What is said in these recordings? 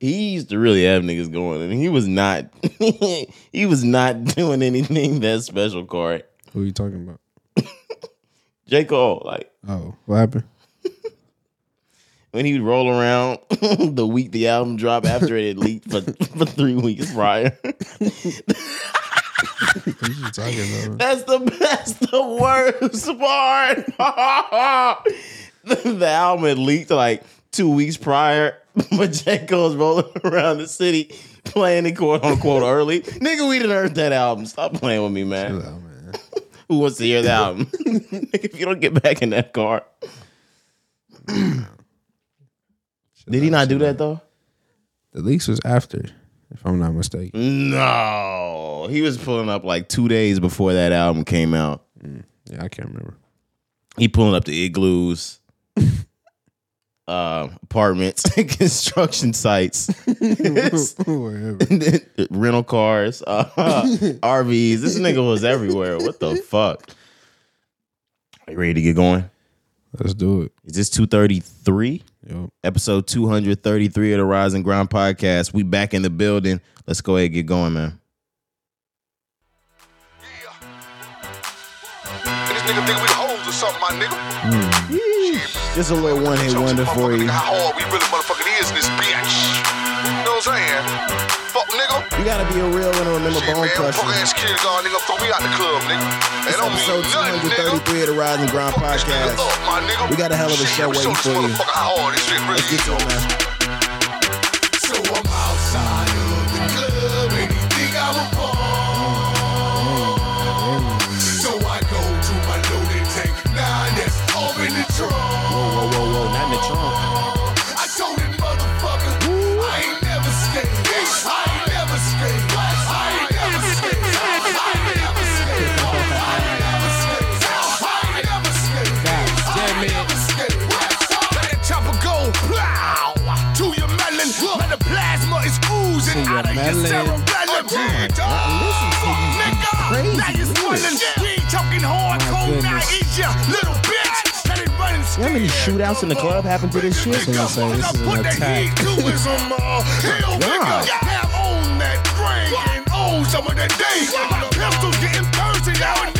he used to really have niggas going, and he was not. he was not doing anything that special. Corey, Who are you talking about? J Cole, like Oh, what happened? when he would roll around the week the album dropped after it had leaked for for three weeks prior. What you talking about? That's the that's the worst part. the, the album had leaked like two weeks prior. Cole's rolling around the city playing it quote unquote early. Nigga, we didn't heard that album. Stop playing with me, man. Out, man. Who wants to hear the album? Nigga, if you don't get back in that car. Did he not do that though? The leaks was after, if I'm not mistaken. No. He was pulling up like two days before that album came out. Mm, yeah, I can't remember. He pulling up the igloos, uh, apartments, construction sites, Whatever. rental cars, uh, RVs. This nigga was everywhere. What the fuck? Are you ready to get going? Let's do it. Is this 233? Yo, Episode 233 of the Rise and Grind podcast. We back in the building. Let's go ahead and get going, man. And this nigga think we hoes or something, my nigga. Just a little one hit wonder for you. How hard we really motherfucking is this bitch. You know what I'm saying? Fuck nigga. You gotta be a real one to remember Shit, Bone man. Crusher. Fuck ass security guard, nigga. Me out the club, nigga. It's don't episode nothing, nigga. 233 of the Rise and Grind Fuck podcast. up. We got a hell of a Shit, show waiting for you. motherfucker how hard this shit really Let's get to it, man. Oh, now you're spoiling. We talking hardcore, now goodness. is ya, little bitch. Let it run and You know how many shootouts in the club happened to this shit? So you say this is an attack. God. Have on that drink and own some of that day. My pistols getting thirsty now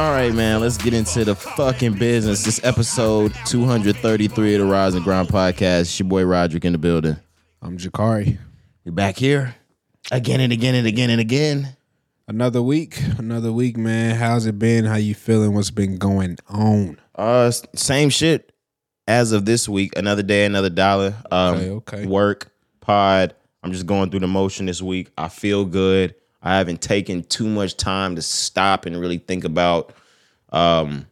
All right, man. Let's get into the fucking business. This episode 233 of the Rise and Grind podcast. It's your boy Roderick in the building. I'm Jakari. We back here again and again and again and again. Another week, another week, man. How's it been? How you feeling? What's been going on? Uh, same shit as of this week. Another day, another dollar. Um, Okay, okay. Work, pod. I'm just going through the motion this week. I feel good. I haven't taken too much time to stop and really think about um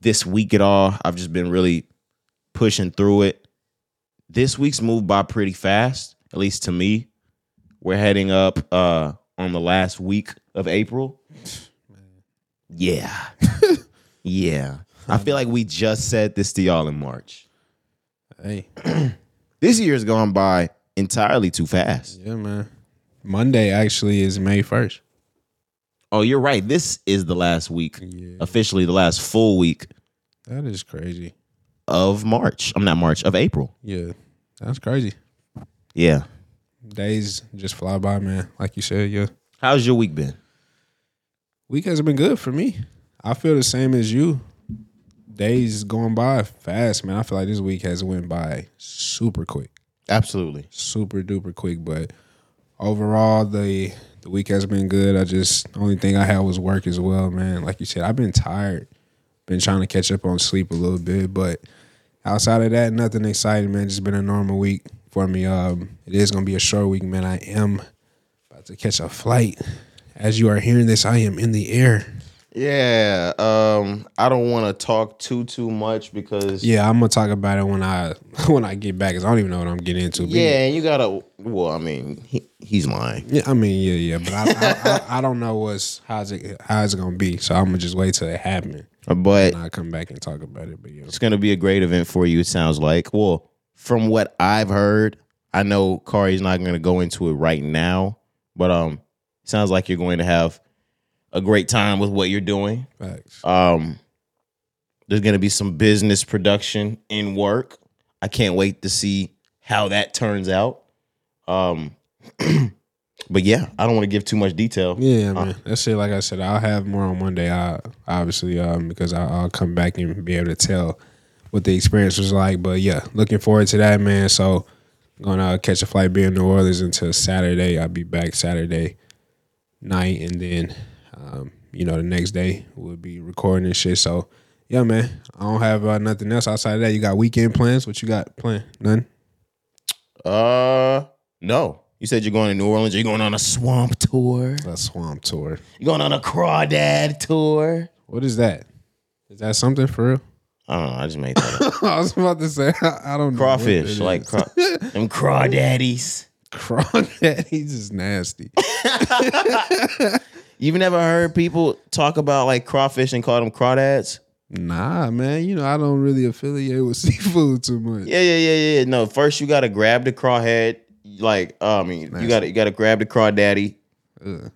this week at all. I've just been really pushing through it. This week's moved by pretty fast, at least to me. We're heading up uh on the last week of April. Yeah. yeah. I feel like we just said this to y'all in March. Hey, This year's gone by entirely too fast. yeah, man. Monday actually is May 1st. Oh, you're right. This is the last week, Yeah. officially the last full week That is crazy. of March. I'm not March, of April. Yeah, that's crazy. Yeah. Days just fly by, man. Like you said, yeah. How's your week been? Week has been good for me. I feel the same as you. Days going by fast, man. I feel like this week has went by super quick. Absolutely. super duper quick. But overall, the the week has been good. I just the only thing I had was work as well, man. Like you said, I've been tired, been trying to catch up on sleep a little bit, but outside of that, nothing exciting, man. Just been a normal week for me. Um, it is gonna be a short week, man. I am about to catch a flight. As you are hearing this, I am in the air. Yeah. Um, I don't want to talk too too much because Yeah, I'm gonna talk about it when I when I get back. Cause I don't even know what I'm getting into. Yeah, and you gotta. Well, I mean, he, he's lying. yeah. I mean, yeah, yeah. But I, I, I, I don't know what's how's it how's it gonna be. So I'm gonna just wait till it happens But and I come back and talk about it. But yeah, it's gonna be a great event for you. It sounds like. Well, from what I've heard, I know Kari's not gonna go into it right now, but um, sounds like you're going to have a great time with what you're doing. facts. Um, there's gonna be some business production in work. I can't wait to see how that turns out. Um, but yeah, I don't want to give too much detail. Yeah, man. That's it. Like I said, I'll have more on Monday. I obviously um because I, I'll come back and be able to tell what the experience was like. But yeah, looking forward to that, man. So gonna catch a flight, being in New Orleans until Saturday. I'll be back Saturday night, and then um, you know the next day we'll be recording and shit. So yeah, man. I don't have uh, nothing else outside of that. You got weekend plans? What you got planned? None. Uh, no. You said you're going to New Orleans. You're going on a swamp tour. A swamp tour. You're going on a crawdad tour. What is that? Is that something for real? I don't know. I just made that up. I was about to say I, I don't know. Crawfish, like craw- them crawdaddies. crawdaddies is nasty. You even never heard people talk about like crawfish and call them crawdads? Nah, man. You know I don't really affiliate with seafood too much. Yeah, yeah, yeah, yeah. No, first you gotta grab the crawhead. Like, uh, I mean, you gotta you gotta grab the crawdaddy, Ugh.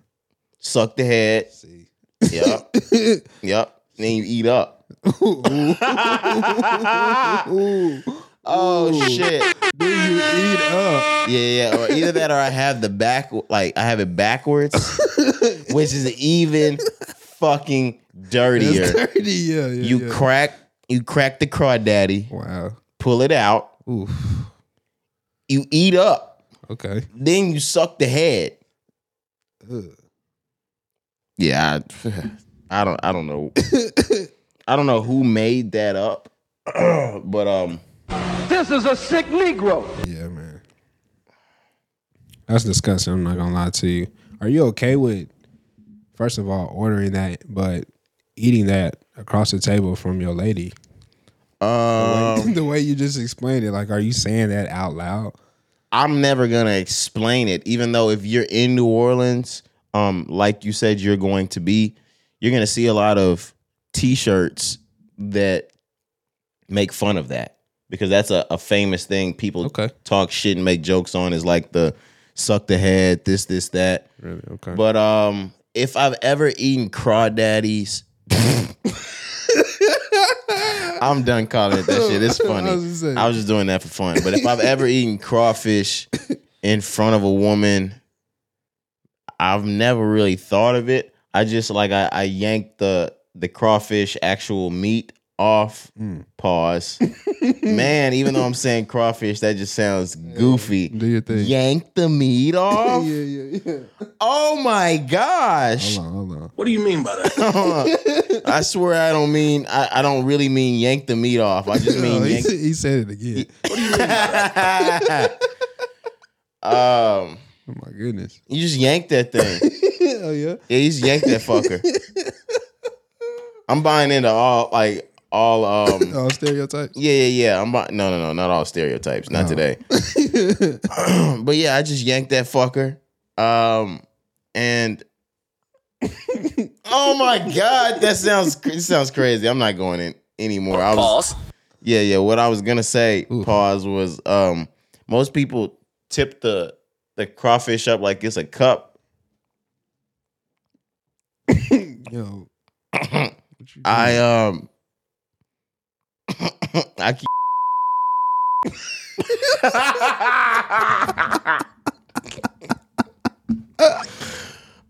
suck the head. See. Yep, yep. Then you eat up. oh shit. Do you eat up? Yeah, yeah. Or either that or I have the back like I have it backwards, which is even fucking dirtier. It's dirty. Yeah, yeah. You yeah. crack you crack the crawdaddy, wow. pull it out, Oof. you eat up, Okay. then you suck the head. Ugh. Yeah, I, I don't I don't know. I don't know who made that up. but um This is a sick Negro. Yeah, man. That's disgusting. I'm not gonna lie to you. Are you okay with, first of all, ordering that, but eating that across the table from your lady? um the way you just explained it, like, are you saying that out loud? I'm never gonna explain it, even though if you're in New Orleans, um, like you said you're going to be, you're gonna see a lot of t-shirts that make fun of that. Because that's a, a famous thing people Okay. talk shit and make jokes on is like the suck the head, this, this, that. Really? Okay. But um, if I've ever eaten crawdaddies, I'm done calling it that shit. It's funny. I was just. I was just doing that for fun. But if I've ever eaten crawfish in front of a woman, I've never really thought of it. I just like I, I yanked the the crawfish actual meat off. Mm. Pause. Man, even though I'm saying crawfish, that just sounds goofy. Do your thing. Yank the meat off. yeah, yeah, yeah. Oh my gosh. Hold on, hold on. What do you mean by that? I swear I don't mean I, I don't really mean yank the meat off. I just mean No, he, yank said, he said it again. um Oh my goodness. you just yank that thing. oh yeah. Yeah, you just yank that fucker. I'm buying into all like all um Oh, stereotypes. yeah, yeah, yeah. I'm buying no no no, not all stereotypes, not today. but yeah, I just yanked that fucker. Um and oh my god, that sounds it sounds crazy. I'm not going in anymore. I was Yeah, yeah. What I was gonna say, pause, was um most people tip the the crawfish up like it's a cup. Yo. I um I keep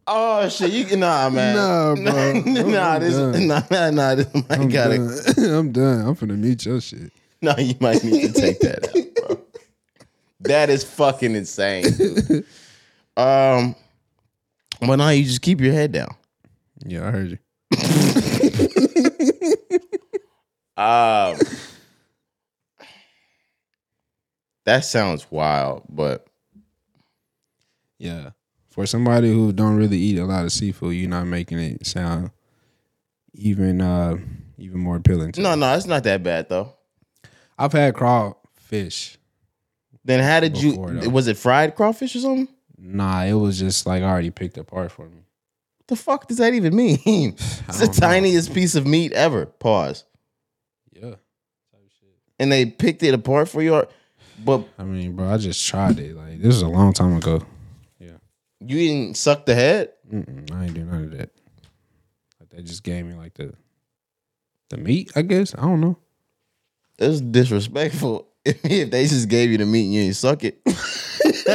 Oh shit, you can nah man. Nah, bro. nah, I'm this done. nah nah nah this might I'm gotta done. I'm done. I'm finna meet your shit. no, you might need to take that out, bro. That is fucking insane. dude. um but now you just keep your head down. Yeah, I heard you. Um, that sounds wild, but Yeah. For somebody who don't really eat a lot of seafood, you're not making it sound even uh even more appealing. To No, no, it's not that bad though. I've had crawfish. Then how did Before, you? though. Was it fried crawfish or something? Nah, it was just like already picked apart for me. What the fuck does that even mean? It's the know. tiniest piece of meat ever. Pause. And they picked it apart for you. But I mean, bro, I just tried it. Like this is a long time ago. Yeah. You didn't suck the head. Mm-mm, I ain't do none of that. Like they just gave me like the the meat. I guess I don't know. That's disrespectful. If they just gave you the meat and you didn't suck it.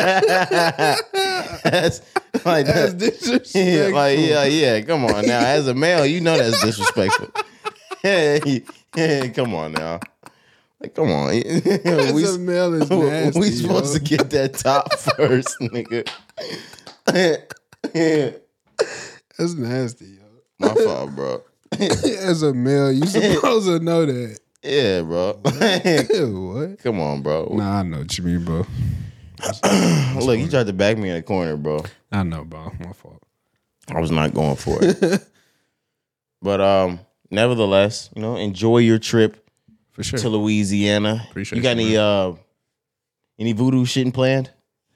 that's like that's Yeah, like yeah, yeah. Come on now. As a male, you know that's disrespectful. hey, hey, come on now. Like, come on. We, male is nasty. we supposed yo. to get that top first, nigga. That's nasty, yo. My fault, bro. As a male, you supposed to know that. Yeah, bro. What? come on, bro. Nah, I know what you mean, bro. Look, you tried to back me in the corner, bro. I know, bro. My fault. I was not going for it. but um, nevertheless, you know, enjoy your trip For sure. to Louisiana. Appreciate you got you, any uh any voodoo shit planned?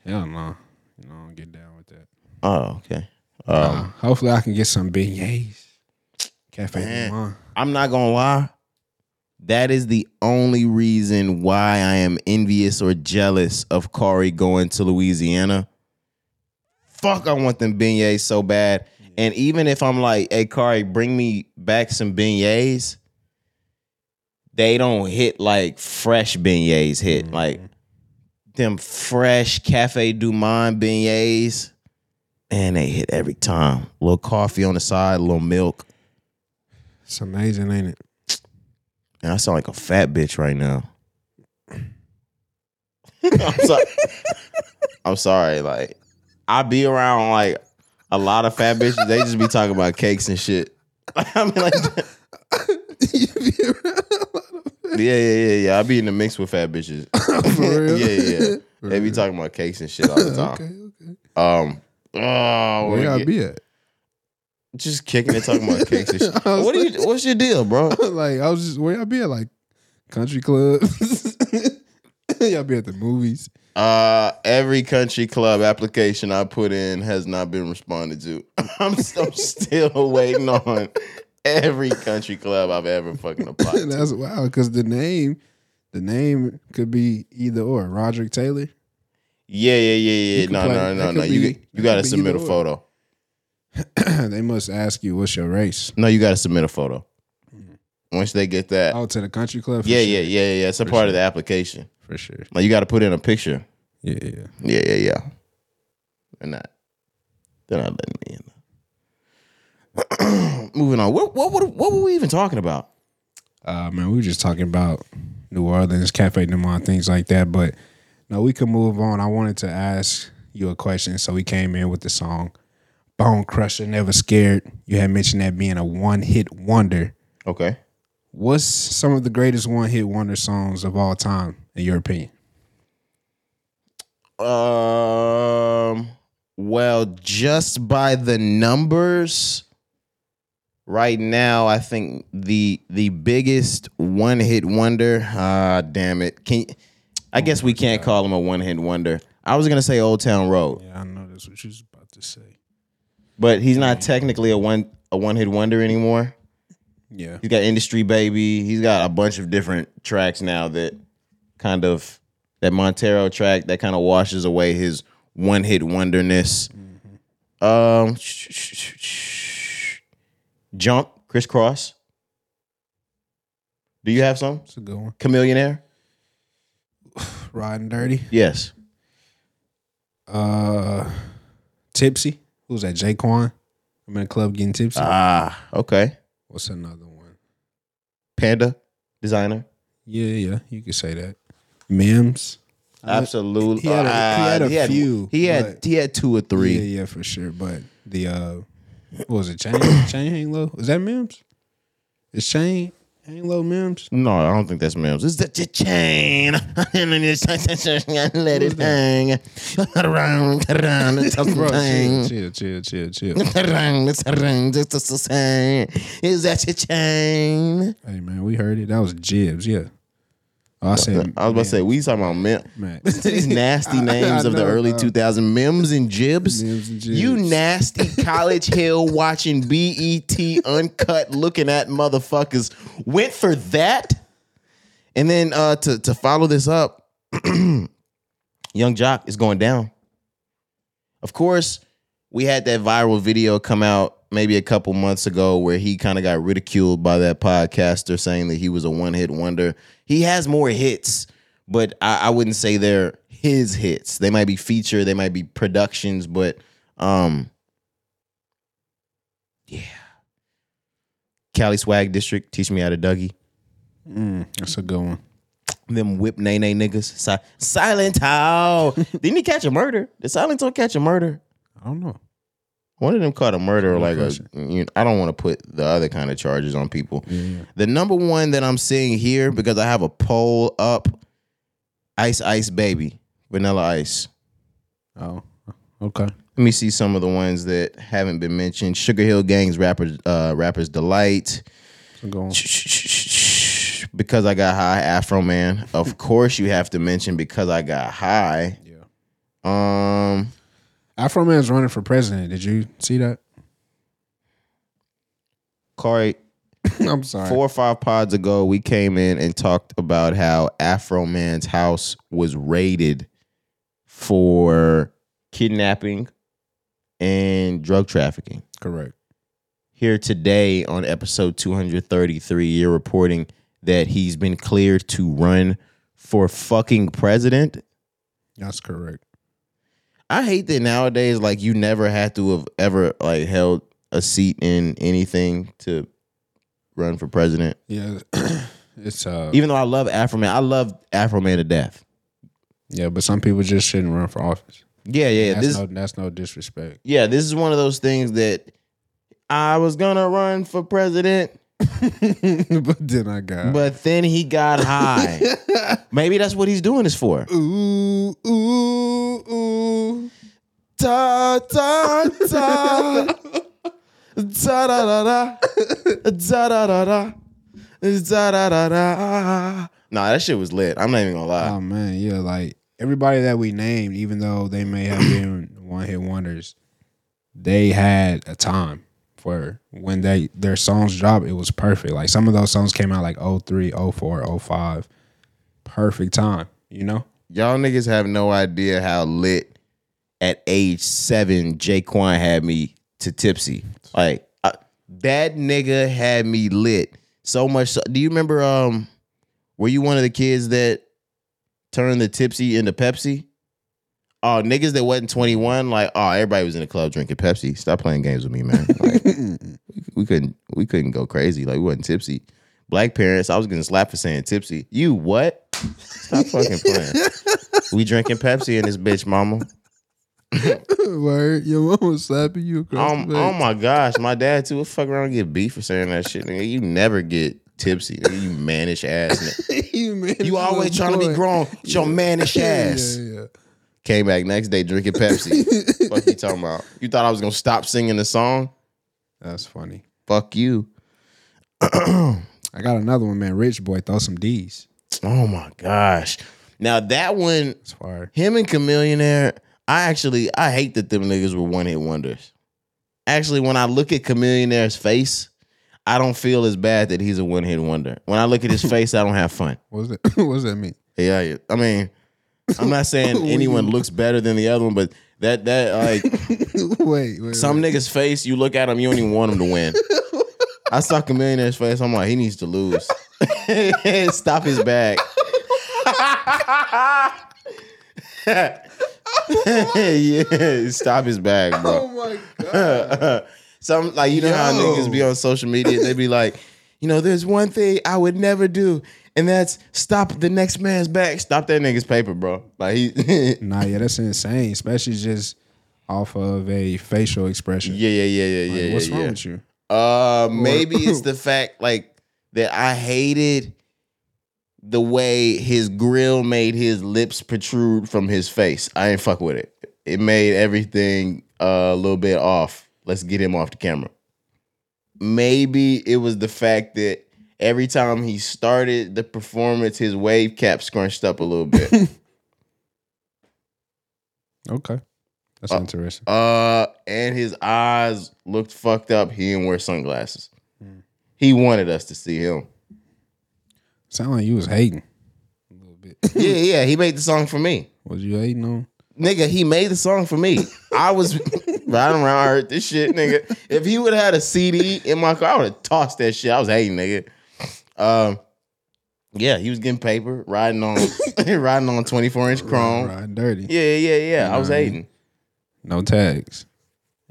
Hell no. You know, I don't get down with that. Oh, okay. Um, Uh, hopefully, I can get some beignets. Cafe Man. Du Monde. I'm not gonna lie. That is the only reason why I am envious or jealous of Corey going to Louisiana. Fuck, I want them beignets so bad. And even if I'm like, hey, Corey, bring me back some beignets, they don't hit like fresh beignets hit. Mm-hmm. Like them fresh Cafe Du Monde beignets, and they hit every time. A little coffee on the side, a little milk. It's amazing, ain't it? And I sound like a fat bitch right now. I'm sorry. I'm sorry. Like, I be around like a lot of fat bitches. They just be talking about cakes and shit. I mean, like, yeah, yeah, yeah, yeah. I be in the mix with fat bitches. For real? yeah, yeah, yeah. They be talking about cakes and shit all the time. okay, okay. Um, oh, Where y'all be at? just kicking and talking about cakes and shit. I was What do you? What's your deal, bro? like, I was just where y'all be at? Like country clubs. y'all be at the movies. Uh, every country club application I put in has not been responded to. I'm, I'm still waiting on every country club I've ever fucking applied to. That's wow, because the name, the name could be either or. Roderick Taylor. Yeah, yeah, yeah, yeah. No, play- no, no, no. You you got to submit a photo. they must ask you what's your race. No, you got to submit a photo. Mm-hmm. Once they get that, Oh, to the country club. For yeah, sure. yeah, yeah, yeah. It's a part of the application. for sure. Like you got to put in a picture. Yeah, yeah. Yeah, yeah, yeah. They're not. They're not letting me in. Moving on. What, what what what were we even talking about? Uh, man, we were just talking about New Orleans, Cafe Du Monde, things like that. But no, we can move on. I wanted to ask you a question, so we came in with the song "Bone Crusher." Never scared. You had mentioned that being a one-hit wonder. Okay. What's some of the greatest one-hit wonder songs of all time, in your opinion? Um. Well, just by the numbers, right now, I think the the biggest one hit wonder. Ah, damn it! Can I guess we can't call him a one hit wonder. I was gonna say Old Town Road, Yeah, I know that's what you was about to say. but he's not technically a one a one hit wonder anymore. Yeah, He's got Industry Baby. He's got a bunch of different tracks now that kind of that Montero track that kind of washes away his one hit wonderness. Um, Jump, Kris Kross. Do you have some? it's a good one. Chamillionaire? Riding Dirty. Yes. Uh, Tipsy. Who's that? J-Kwon. I'm in the club getting tipsy. Ah, okay. What's another one? Panda, Desiigner. Yeah, yeah, you could say that. Mims. Absolutely. he had a- he had a Ah, he had, few, He had he had two or three. Yeah, yeah, for sure. But the uh what was it? Chain Chain Hang Low? Is that Mims? Is Chain Hang low Mims. No, I don't think that's Mims. It's the ch- chain. Let it hang. Around, around, it's a Bro, thing. chill, chill, chill, chill, chill. Around, it's around, it's the same. Is that your chain? hey man, we heard it. That was Jibbs, yeah. I said, I was about to say, we talking about. Listen to these nasty names of the know, early dog. 2000 Mims and Jibbs. Mims and Jibbs. You nasty college hill watching BET uncut looking at motherfuckers went for that. And then uh to to follow this up, Yung Joc is going down. Of course, we had that viral video come out maybe a couple months ago where he kind of got ridiculed by that podcaster saying that he was a one hit wonder. He has more hits, but I, I wouldn't say they're his hits. They might be feature, they might be productions, but um, yeah. Cali Swag District, teach me how to Dougie. Mm, that's a good one. Them whip nay nay niggas. Si- Silentó. Didn't he catch a murder? Did Silentó catch a murder? I don't know. One of them caught a murder like a. You I don't want to put the other kind of charges on people. The number one that I'm seeing here because I have a poll up, Ice Ice Baby, Vanilla Ice. Oh, okay. Let me see some of the ones that haven't been mentioned. Sugarhill Gang's rappers, uh, rappers delight. So go on. Because I got high, Afroman. Of course, you have to mention because I got high. Yeah. Um, Afroman's running for president. Did you see that? Corey, I'm sorry. four or five pods ago, we came in and talked about how Afroman's house was raided for kidnapping and drug trafficking. Correct. Here today on episode 233, you're reporting that he's been cleared to run for fucking president. That's correct. I hate that nowadays, like you never had to have ever like held a seat in anything to run for president. Yeah. it's uh Even though I love Afroman, I love Afroman to death. yeah, but some people just shouldn't run for office. Yeah, yeah. That's This no that's no disrespect. yeah, this is one of those things that I was gonna run for president, but then I got. But then he got high. Maybe that's what he's doing this for. Ooh, ooh, ooh. Ta ta ta. Da da da da. Da da da da. Da da da da. Nah, that shit was lit. I'm not even gonna lie. Oh man, yeah, like everybody that we named, even though they may have been one hit wonders, they had a time for when they their songs dropped, it was perfect. Like some of those songs came out like 03, 04, 05. Perfect time, you know? Y'all niggas have no idea how lit at age seven J-Kwon had me to tipsy. Like I, that nigga had me lit so much. So, do you remember? Um, were you one of the kids that turned the tipsy into Pepsi? Oh, niggas that wasn't 21, like, oh, everybody was in the club drinking Pepsi. Stop playing games with me, man. Like, we couldn't we couldn't go crazy. Like we wasn't tipsy. Black parents, I was getting slapped for saying tipsy. You what? Stop fucking playing. we drinking Pepsi in this bitch, mama. Word, your mom was slapping you across Um, oh my gosh, my dad too. What fuck around and get beef for saying that shit, nigga? You never get tipsy, nigga. You mannish ass. Nigga. you, man, You always trying to be grown with your mannish ass. Yeah, yeah. Came back next day drinking Pepsi. fuck you talking about? You thought I was gonna stop singing the song? That's funny. Fuck you. I got another one, man. Rich boy, throw some D's. Oh my gosh. Now that one, It's fire. him and Chamillionaire, I actually I hate that them niggas were one hit wonders. Actually, when I look at Chamillionaire's face, I don't feel as bad that he's a one hit wonder. When I look at his face, I don't have fun. What's that? what does that mean? Yeah, yeah. I mean, I'm not saying oh, anyone looks better than the other one, but that that like wait, wait. some nigga's face, you look at him, you don't even want him to win. I saw Chamillionaire's face, I'm like, he needs to lose. Stop his bag. yeah, stop his bag, bro. Oh my god. Some like you know how niggas be on social media, they be like, you know, there's one thing I would never do, and that's stop the next man's back. Stop that nigga's paper, bro. Like he, Nah, yeah, that's insane. Especially just off of a facial expression. yeah, yeah, yeah, yeah, Like, yeah. what's yeah, wrong yeah. with you? Uh, maybe it's the fact like that I hated the way his grill made his lips protrude from his face. I ain't fuck with it. It made everything uh, a little bit off. Let's get him off the camera. Maybe it was the fact that every time he started the performance, his wave cap scrunched up a little bit. Okay. That's interesting. Uh, and his eyes looked fucked up. He didn't wear sunglasses. He wanted us to see him. Sound like you was hating a little bit. Yeah, yeah. He made the song for me, was you hating on? nigga. He made the song for me. I was riding around. I heard this shit, nigga. If he would have had a CD in my car, I would have tossed that shit. I was hating, nigga. Um, yeah, he was getting paper, riding on, riding on twenty four inch chrome. Riding dirty. Yeah, yeah, yeah. I was hating. No tags.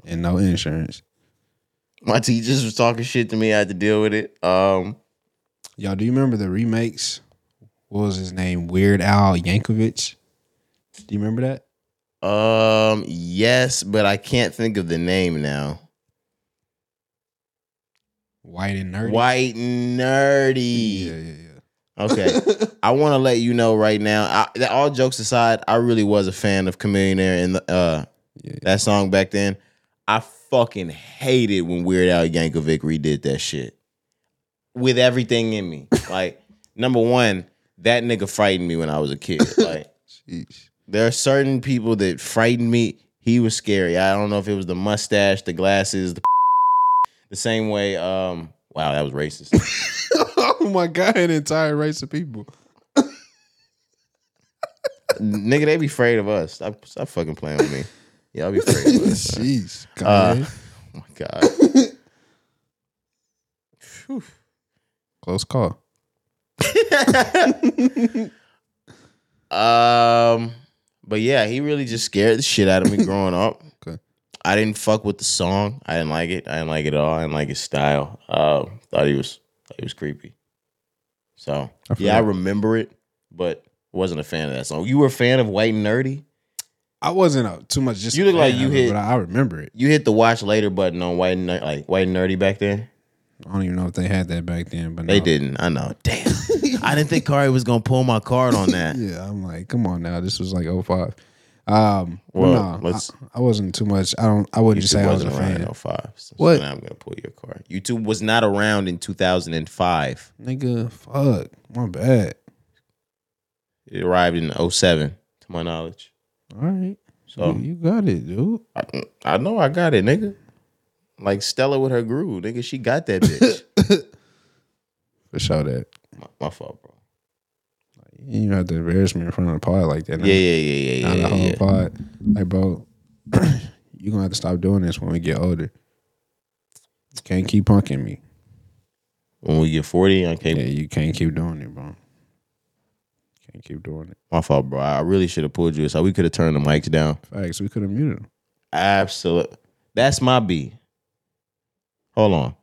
And no insurance. My teachers was talking shit to me. I had to deal with it. Um, Y'all, do you remember the remakes? What was his name? Weird Al Yankovic. Do you remember that? Um, yes, but I can't think of the name now. White and nerdy. White and nerdy. Yeah, yeah, yeah. Okay, I want to let you know right now. I, that, all jokes aside, I really was a fan of Chamillionaire and the, uh, Yeah. that song back then. I fucking hated when Weird Al Yankovic redid that shit with everything in me. Like, number one, that nigga frightened me when I was a kid. Like. Jeez. There are certain people that frightened me. He was scary. I don't know if it was the mustache, the glasses, the, the same way. Um, wow, that was racist. oh my God, an entire race of people. Nigga, they be afraid of us. Stop, stop fucking playing with me. Yeah, I'll be afraid of us. Jeez. Uh, Kanye. oh my god. Close call. Um, but yeah, he really just scared the shit out of me growing up. I didn't fuck with the song. I didn't like it. I didn't like it at all. I didn't like his style. Uh, thought he was thought he was creepy. So I yeah, I remember it, but wasn't a fan of that song. You were a fan of White and Nerdy? I wasn't a, too much just You look like you of it, hit- but I remember it. You hit the watch later button on White and like White and Nerdy back then. I don't even know if they had that back then, but They no. didn't. I know. Damn. I didn't think Kari was gonna pull my card on that. Yeah, I'm like, come on now. This was like 05. Um, Well, no, let's- I, I wasn't too much. I don't. I wouldn't say I was a fan. in 05. So What? now I'm gonna pull your card. YouTube was not around in 2005. Nigga, fuck, my bad. It arrived in 07, to my knowledge. All right, So you, you got it, dude. I, I know I got it, nigga. Like Stella with her groove, nigga. She got that bitch. For sure that. my, my fault, bro. You don't have to embarrass me in front of the pod like that. Yeah, yeah, yeah, yeah, Not yeah. the whole yeah, pod. Like, bro, you're gonna have to stop doing this when we get older. You can't keep punking me. When we get 40, I can't. Yeah, you can't keep doing it, bro. Can't keep doing it. My fault, bro. I really should have pulled you. So we could have turned the mics down. Facts. We could have muted them. Absolutely. That's my B. Hold on.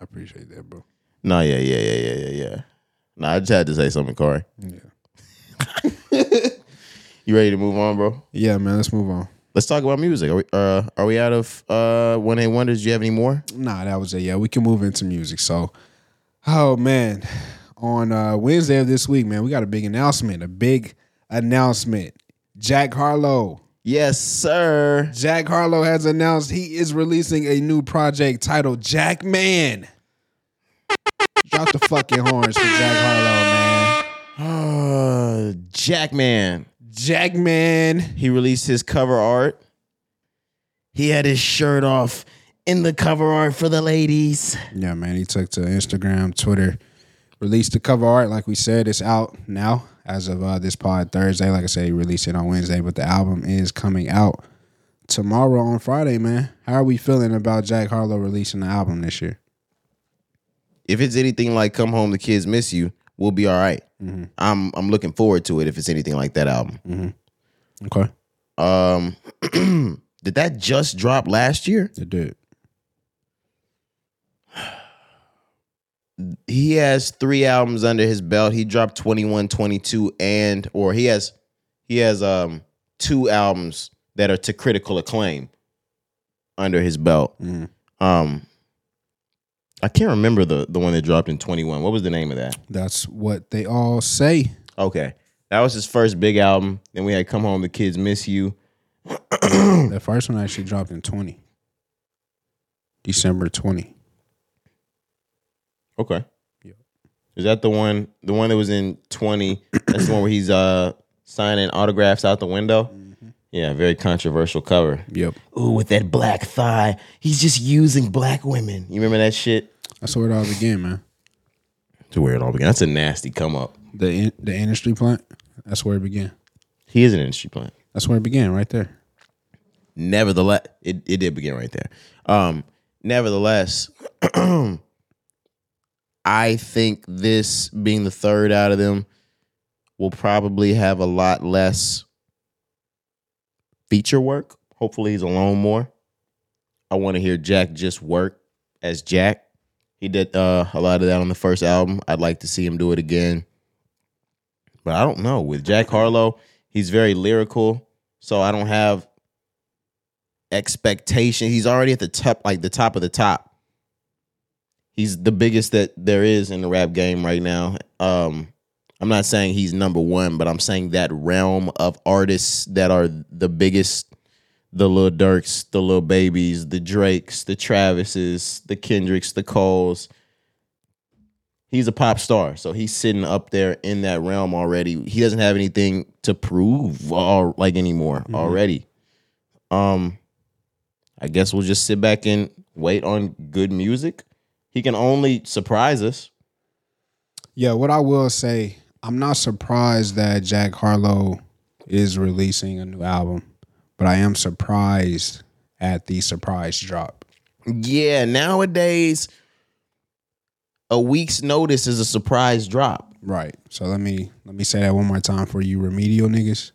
I appreciate that, bro. No, yeah, yeah, yeah, yeah, yeah, yeah. No, I just had to say something, Corey. Yeah. You ready to move on, bro? Yeah, man. Let's move on. Let's talk about music. Are we uh are we out of uh one A wonders? Do you have any more? Nah, that was it. Yeah, we can move into music. So, oh man, on uh, Wednesday of this week, man, we got a big announcement. A big announcement. Jack Harlow. Yes, sir. Jack Harlow has announced he is releasing a new project titled Jackman. Drop the fucking horns for Jack Harlow, man. Uh, Jackman. Jack Man. He released his cover art. He had his shirt off in the cover art for the ladies. Yeah, man. He took to Instagram, Twitter, released the cover art. Like we said, it's out now as of uh, this pod Thursday. Like I said, he released it on Wednesday, but the album is coming out tomorrow on Friday, man. How are we feeling about Jack Harlow releasing the album this year? If it's anything like "Come Home, the Kids Miss You," we'll be all right. I'm I'm looking forward to it. If it's anything like that album. Okay. Um, did that just drop last year? It did. He has three albums under his belt. He dropped 21, 22, and or he has he has um two albums that are to critical acclaim under his belt. Um, I can't remember the the one that dropped in 21. What was the name of that? That's what they all say. Okay, that was his first big album. Then we had Come Home, the Kids Miss You. That first one actually dropped in 20. December 20. Okay. Yep. Is that the one? The one that was in 20? That's the one where he's uh signing autographs out the window. Yeah, very controversial cover. Yep. Ooh, with that black thigh, he's just using black women. You remember that shit? That's where it all began, man. To where it all began. That's a nasty come up. The in, the industry plant. That's where it began. He is an industry plant. That's where it began, right there. Nevertheless, it, it did begin right there. Um, nevertheless, I think this being the third out of them will probably have a lot less feature work. Hopefully, he's alone more. I want to hear Jack just work as Jack. He did uh, a lot of that on the first album. I'd like to see him do it again. But I don't know. With Jack Harlow, he's very lyrical. So I don't have expectation. He's already at the top, like the top of the top. He's the biggest that there is in the rap game right now. Um, I'm not saying he's number one, but I'm saying that realm of artists that are the biggest, the Lil Durks, the Lil Babies, the Drakes, the Travises, the Kendricks, the Coles. He's a pop star, so he's sitting up there in that realm already. He doesn't have anything to prove or like anymore already. Um, I guess we'll just sit back and wait on good music. He can only surprise us. Yeah, what I will say, I'm not surprised that Jack Harlow is releasing a new album, but I am surprised at the surprise drop. Yeah, nowadays a week's notice is a surprise drop. Right. So let me let me say that one more time for you remedial niggas.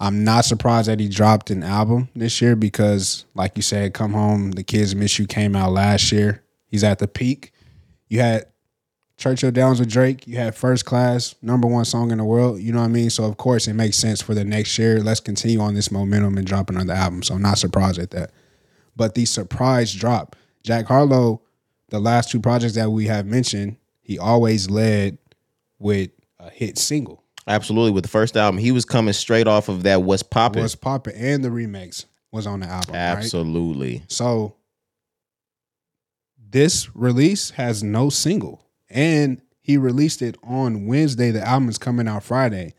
I'm not surprised that he dropped an album this year because, like you said, "Come Home," "The Kids Miss You" came out last year. He's at the peak. You had Churchill Downs with Drake. You had First Class, number one song in the world. You know what I mean? So of course it makes sense for the next year. Let's continue on this momentum and drop another album. So I'm not surprised at that. But the surprise drop, Jack Harlow, the last two projects that we have mentioned, he always led with a hit single. Absolutely. With the first album, he was coming straight off of that What's Poppin'. Was popping and the remix was on the album. Right? Absolutely. So this release has no single. And he released it on Wednesday. The album is coming out Friday.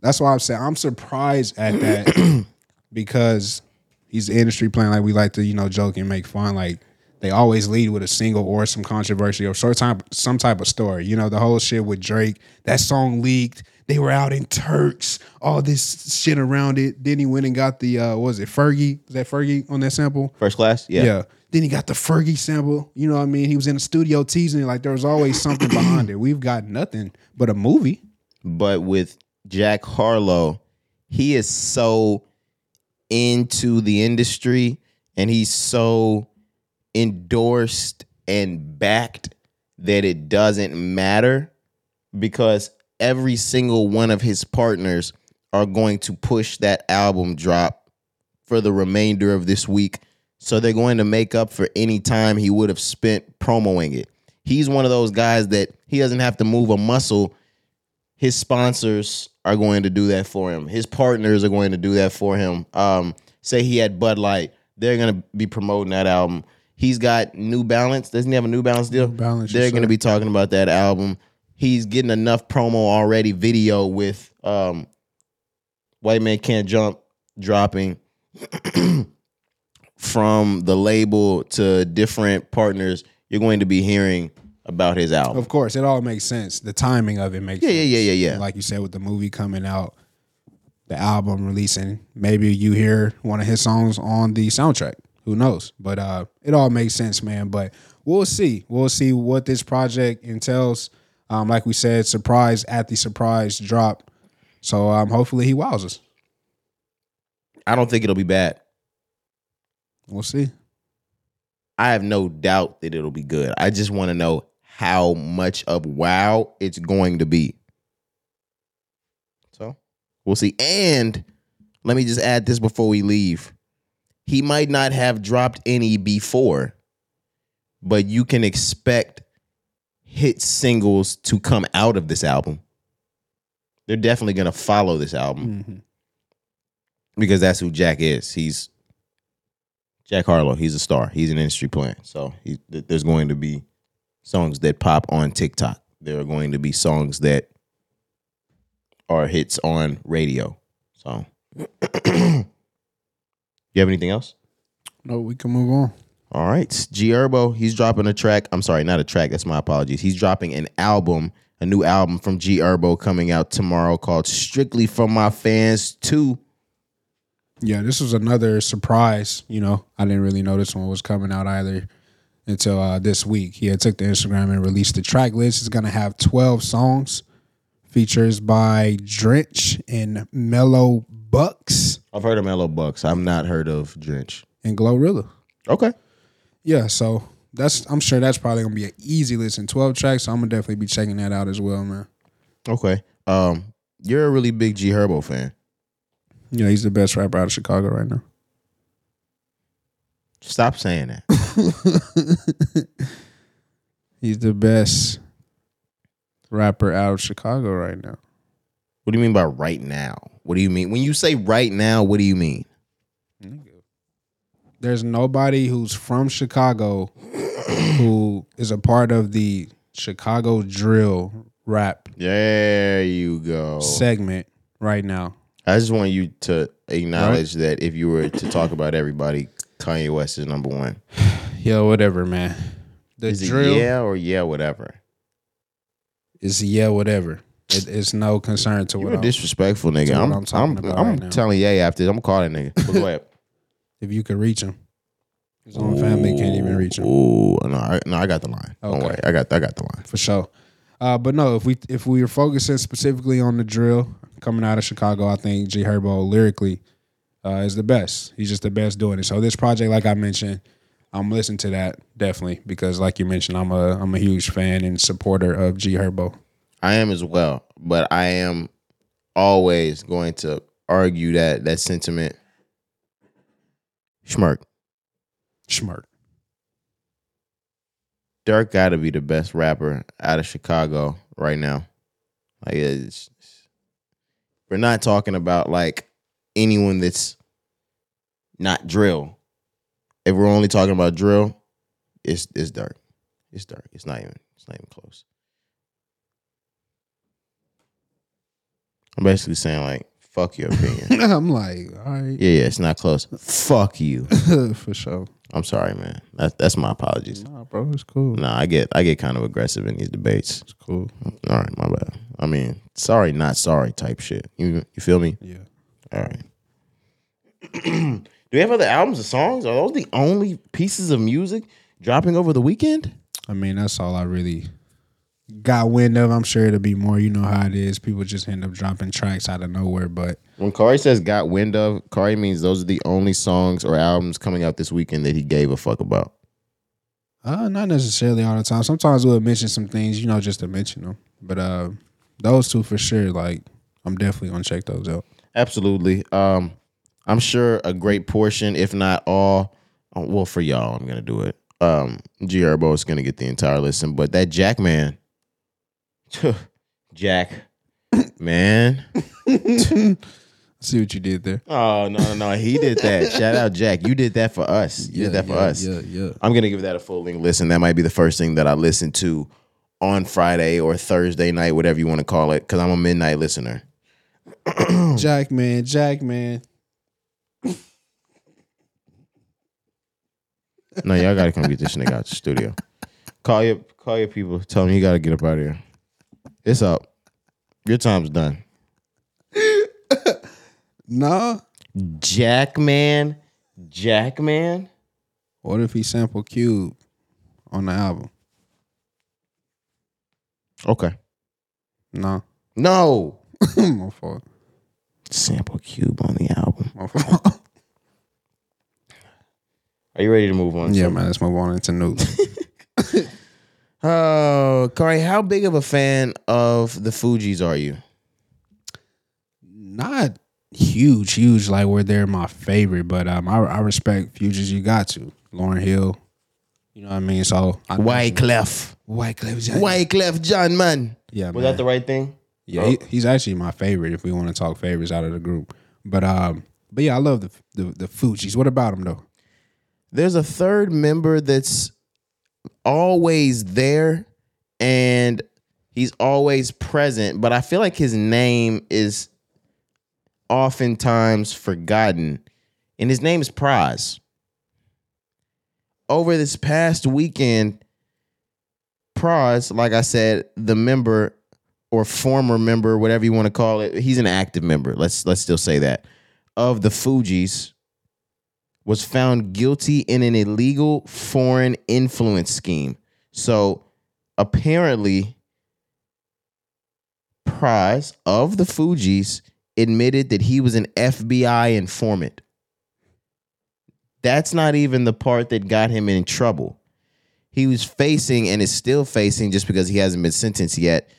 That's why I'm saying I'm surprised at that because he's the industry playing like we like to, you know, joke and make fun. Like they always lead with a single or some controversy or some type, some type of story. You know, the whole shit with Drake, that song leaked. They were out in Turks, all this shit around it. Then he went and got the uh what was it Fergie? Was that Fergie on that sample? First class? Yeah. Yeah. Then he got the Fergie sample. You know what I mean? He was in the studio teasing like there was always something behind it. We've got nothing but a movie. But with Jack Harlow, he is so into the industry and he's so endorsed and backed that it doesn't matter because every single one of his partners are going to push that album drop for the remainder of this week. So they're going to make up for any time he would have spent promoing it. He's one of those guys that he doesn't have to move a muscle. His sponsors are going to do that for him. His partners are going to do that for him. Um, say he had Bud Light, they're going to be promoting that album. He's got New Balance. Doesn't he have a New Balance deal? New Balance, they're going to be talking about that album. He's getting enough promo already. Video with um, White Man Can't Jump dropping from the label to different partners. You're going to be hearing about his album. Of course, it all makes sense. The timing of it makes Yeah, sense. yeah, yeah, yeah, yeah. Like you said, with the movie coming out, the album releasing, maybe you hear one of his songs on the soundtrack. Who knows? But uh it all makes sense, man. But we'll see. We'll see what this project entails. Um, like we said, surprise at the surprise drop. So um hopefully he wows us. I don't think it'll be bad. We'll see. I have no doubt that it'll be good. I just want to know how much of wow it's going to be. So we'll see. And let me just add this before we leave. he might not have dropped any before, but you can expect hit singles to come out of this album. They're definitely going to follow this album mm-hmm. because that's who Jack is. He's Jack Harlow. He's a star. He's an industry plant. So he, th- there's going to be songs that pop on TikTok. There are going to be songs that are hits on radio. So, you have anything else? No, we can move on. All right, G Herbo, he's dropping a track. I'm sorry, not a track. That's my apologies. He's dropping an album, a new album from G Herbo coming out tomorrow called "Strictly for My Fans 2." Yeah, this was another surprise. You know, I didn't really know this one was coming out either until uh, this week. He had took to Instagram and released the track list. It's gonna have twelve songs, features by Drench and Mellow Bucks I've heard of Mellow Bucks. I've not heard of Drench. and Glorilla. Okay. Yeah, so that's I'm sure that's probably gonna be an easy listen. Twelve tracks, so I'm gonna definitely be checking that out as well, man. Okay. Um, you're a really big G Herbo fan. Yeah, he's the best rapper out of Chicago right now. Stop saying that. He's the best rapper out of Chicago right now. What do you mean by right now? What do you mean when you say right now? What do you mean? There's nobody who's from Chicago who is a part of the Chicago drill rap There you go. segment right now. I just want you to acknowledge that if you were to talk about everybody, Kanye West is number one. Yeah, whatever, man. The Is it drill yeah or yeah, whatever? is yeah, whatever. It, it's no concern to You're what disrespectful nigga. I'm I'm I'm, I'm, right telling Ye after this. I'm gonna nigga. But go ahead. if you could reach him. His own family can't even reach him. Ooh, no, I, no, I got the line. Don't worry, I got I got the line. for sure. Uh, but no, if we if we were focusing specifically on the drill coming out of Chicago, I think G Herbo lyrically uh, is the best. He's just the best doing it. So this project, like I mentioned, I'm listening to that definitely because, like you mentioned, I'm a I'm a huge fan and supporter of G Herbo. I am as well, but I am always going to argue that that sentiment. Schmirk. Schmirk. Durk got to be the best rapper out of Chicago right now. Like it's, we're not talking about like anyone that's not drill. If we're only talking about drill, it's it's Durk. It's dark. It's not even it's not even close. I'm basically saying like fuck your opinion. I'm like, all right, yeah, yeah, it's not close. Fuck you. for sure. I'm sorry, man. That's that's my apologies. Nah, bro, it's cool. Nah, I get I get kind of aggressive in these debates. It's cool. All right, my bad. I mean, sorry, not sorry type shit. You you feel me? Yeah. All right. Do we have other albums or songs? Are those the only pieces of music dropping over the weekend? I mean, that's all I really got wind of. I'm sure it'll be more. You know how it is. People just end up dropping tracks out of nowhere. But When Cari says got wind of, Cari means those are the only songs or albums coming out this weekend that he gave a fuck about. uh, not necessarily all the time. Sometimes we'll mention some things, you know, just to mention them. But uh, those two for sure. Like, I'm definitely gonna check those out. Absolutely. Um, I'm sure a great portion, if not all, uh, well, for y'all, I'm gonna do it. Um, G Herbo is gonna get the entire listen, but that Jack man, Jack, man. See what you did there. Oh no, no, no, he did that. Shout out Jack, you did that for us. You did that for yeah, us. Yeah, yeah. I'm gonna give that a full length listen. That might be the first thing that I listen to on Friday or Thursday night, whatever you want to call it, because I'm a midnight listener. Jack man, Jack man. No, y'all gotta come get this nigga out the studio. Call your call your people. Tell them you gotta get up out of here. It's up. Your time's done. No. Jackman, Jackman. What if he sampled Cube on the album? Okay. No. No. My fault. Sample Cube on the album. My fault. Are you ready to move on? yeah, man. Let's move on into news. Oh, Corey, how big of a fan of the Fugees are you? Not huge, huge. Like where they're my favorite, but um, I, I respect futures. You got to Lauryn Hill. You know what I mean? So I Wyclef. Wyclef. Wyclef Jean, man. Yeah, Was man. that the right thing? Yeah, he, he's actually my favorite if we want to talk favorites out of the group. But um, but yeah, I love the the, the Fugees. What about them though? There's a third member that's always there and he's always present, but I feel like his name is oftentimes forgotten. And his name is Pras. Over this past weekend, Pras, like I said, the member or former member, whatever you want to call it, he's an active member. Let's let's still say that of the Fugees was found guilty in an illegal foreign influence scheme. So apparently, Pras of the Fugees admitted that he was an FBI informant. That's not even the part that got him in trouble. He was facing and is still facing, just because he hasn't been sentenced yet,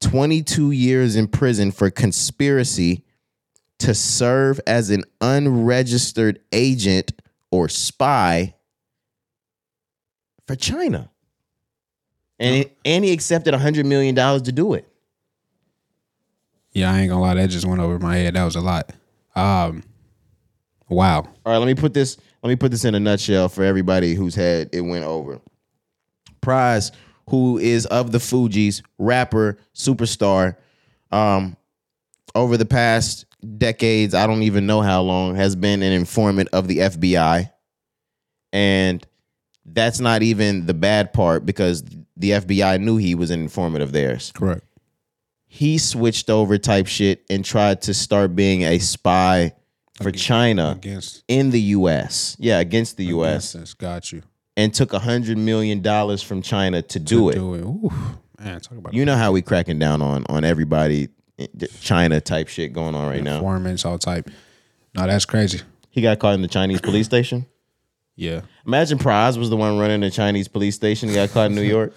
22 years in prison for conspiracy to serve as an unregistered agent or spy for China. And, and he accepted $100 million to do it. Yeah, I ain't gonna lie, that just went over my head. That was a lot. Um, wow. All right, let me put this let me put this in a nutshell for everybody who's head it went over. Pras, who is of the Fugees, rapper, superstar, um, over the past decades, I don't even know how long, has been an informant of the FBI. And that's not even the bad part because the FBI knew he was an informant of theirs. Correct. He switched over type shit and tried to start being a spy for China Against in the US. Yeah, against the US got you. and took a hundred million dollars from China to do it. Do it. Ooh, man, talk about You know how we cracking down on on everybody China type shit going on right now. informants, all type. No, that's crazy. He got caught in the Chinese police station. Yeah. Imagine Pras was the one running the Chinese police station. He got caught in New York.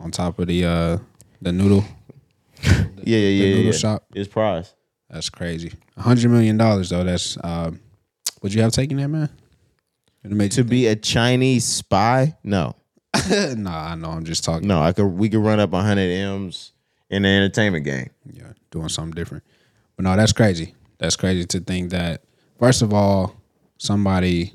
On top of the uh the noodle. Yeah, yeah, yeah, The noodle yeah. shop. It's Pras. That's crazy. A hundred million dollars though. That's um would you have taken that man? To be a Chinese spy? No, nah, I know. I'm just talking. no. I could. We could run up hundred m's in the entertainment game. Yeah, doing something different. But no, that's crazy. That's crazy to think that. First of all, somebody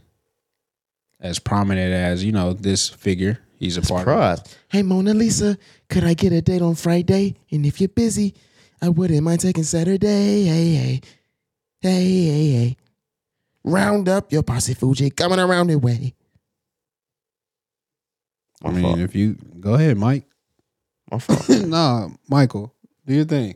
as prominent as you know this figure, he's a part of. Hey Mona Lisa, could I get a date on Friday? And if you're busy, I wouldn't mind taking Saturday. Hey, hey, hey, hey, hey. Round up your posse Fugee coming around the way. I mean, if you go ahead, Mike. My fault. nah, Michael, do your thing.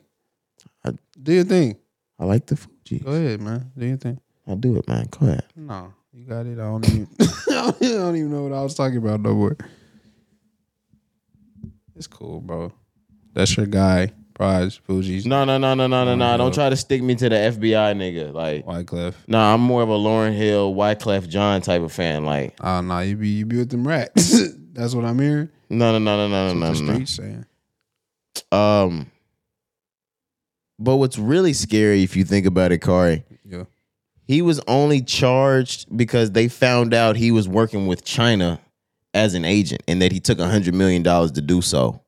I- do your thing. I like the Fugee. Go ahead, man. Do your thing. I'll do it, man. Go ahead. No, you got it. I don't even. I don't even know what I was talking about no more. It's cool, bro. That's your guy. Pras Fugee's No, no, no, no, no, no, no. Don't try to stick me to the FBI nigga. Like, Wyclef. nah, I'm more of a Lauryn Hill, Wyclef Jean type of fan. Like, ah, Oh no, you be you be with them rats. That's what I'm hearing. No, no, no, no, no, no, no, the no. streets saying. Um, but what's really scary if you think about it, Cari, Yeah. he was only charged because they found out he was working with China as an agent and that he took hundred million dollars to do so.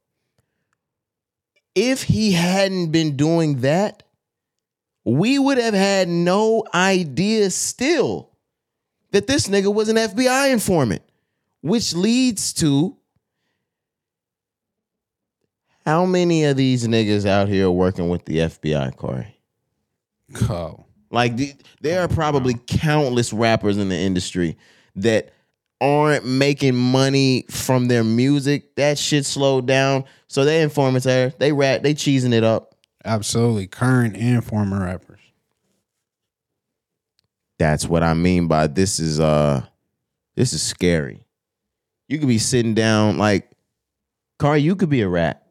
If he hadn't been doing that, we would have had no idea still that this nigga was an FBI informant, which leads to how many of these niggas out here are working with the FBI, Corey? Oh. Like the- there are probably countless rappers in the industry that aren't making money from their music. That shit slowed down. So they informants there. They rap, they cheesing it up. Absolutely. Current and former rappers. That's what I mean by this is uh this is scary. You could be sitting down like Car, you could be a rat.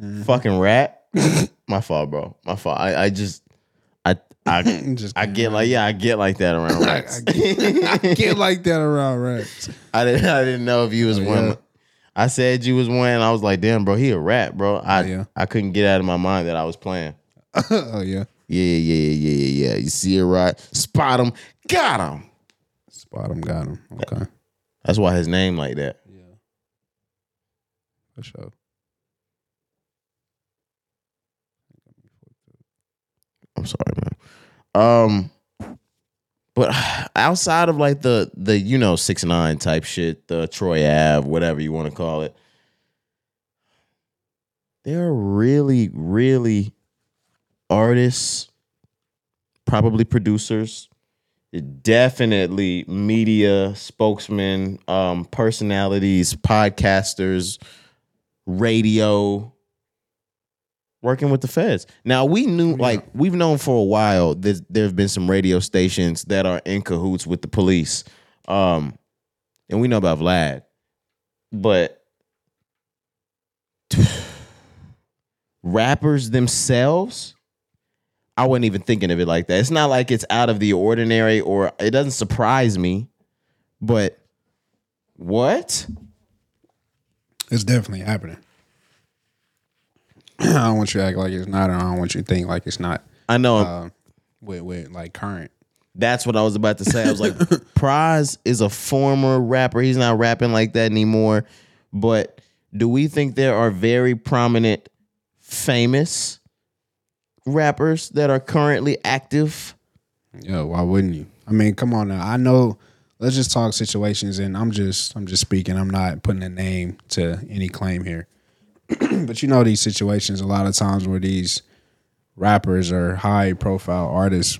Mm-hmm. Fucking rat. My fault, bro. My fault. I, I just I I Just I get like yeah, I get like that around rats. I get like that around rats. I didn't I didn't know if you was Oh, one. yeah. I said you was one, I was like, damn, bro, he a rat, bro. Oh, I yeah. I couldn't get out of my mind that I was playing. oh yeah. Yeah, yeah, yeah, yeah, yeah, yeah. You see it right? Spot him, got him. Spot him, got him. Okay, That's why his name like that. Yeah. For sure. I'm sorry, man. Um, but outside of like the the you know six nine type shit, the Troy Ave, whatever you want to call it, there are really, really artists, probably producers, definitely media spokesmen, um, personalities, podcasters, radio working with the feds. Now we knew, like we've known for a while, that there have been some radio stations that are in cahoots with the police, um, and we know about Vlad, but rappers themselves, I wasn't even thinking of it like that. It's not like it's out of the ordinary, or it doesn't surprise me, but what? It's definitely happening. I don't want you to act like it's not, and I don't want you to think like it's not. I know Uh, with with like current. That's what I was about to say. I was like, Pras is a former rapper. He's not rapping like that anymore. But do we think there are very prominent, famous rappers that are currently active? Yeah, why wouldn't you? I mean, come on now. I know. Let's just talk situations, and I'm just I'm just speaking. I'm not putting a name to any claim here. but you know these situations a lot of times where these rappers or high profile artists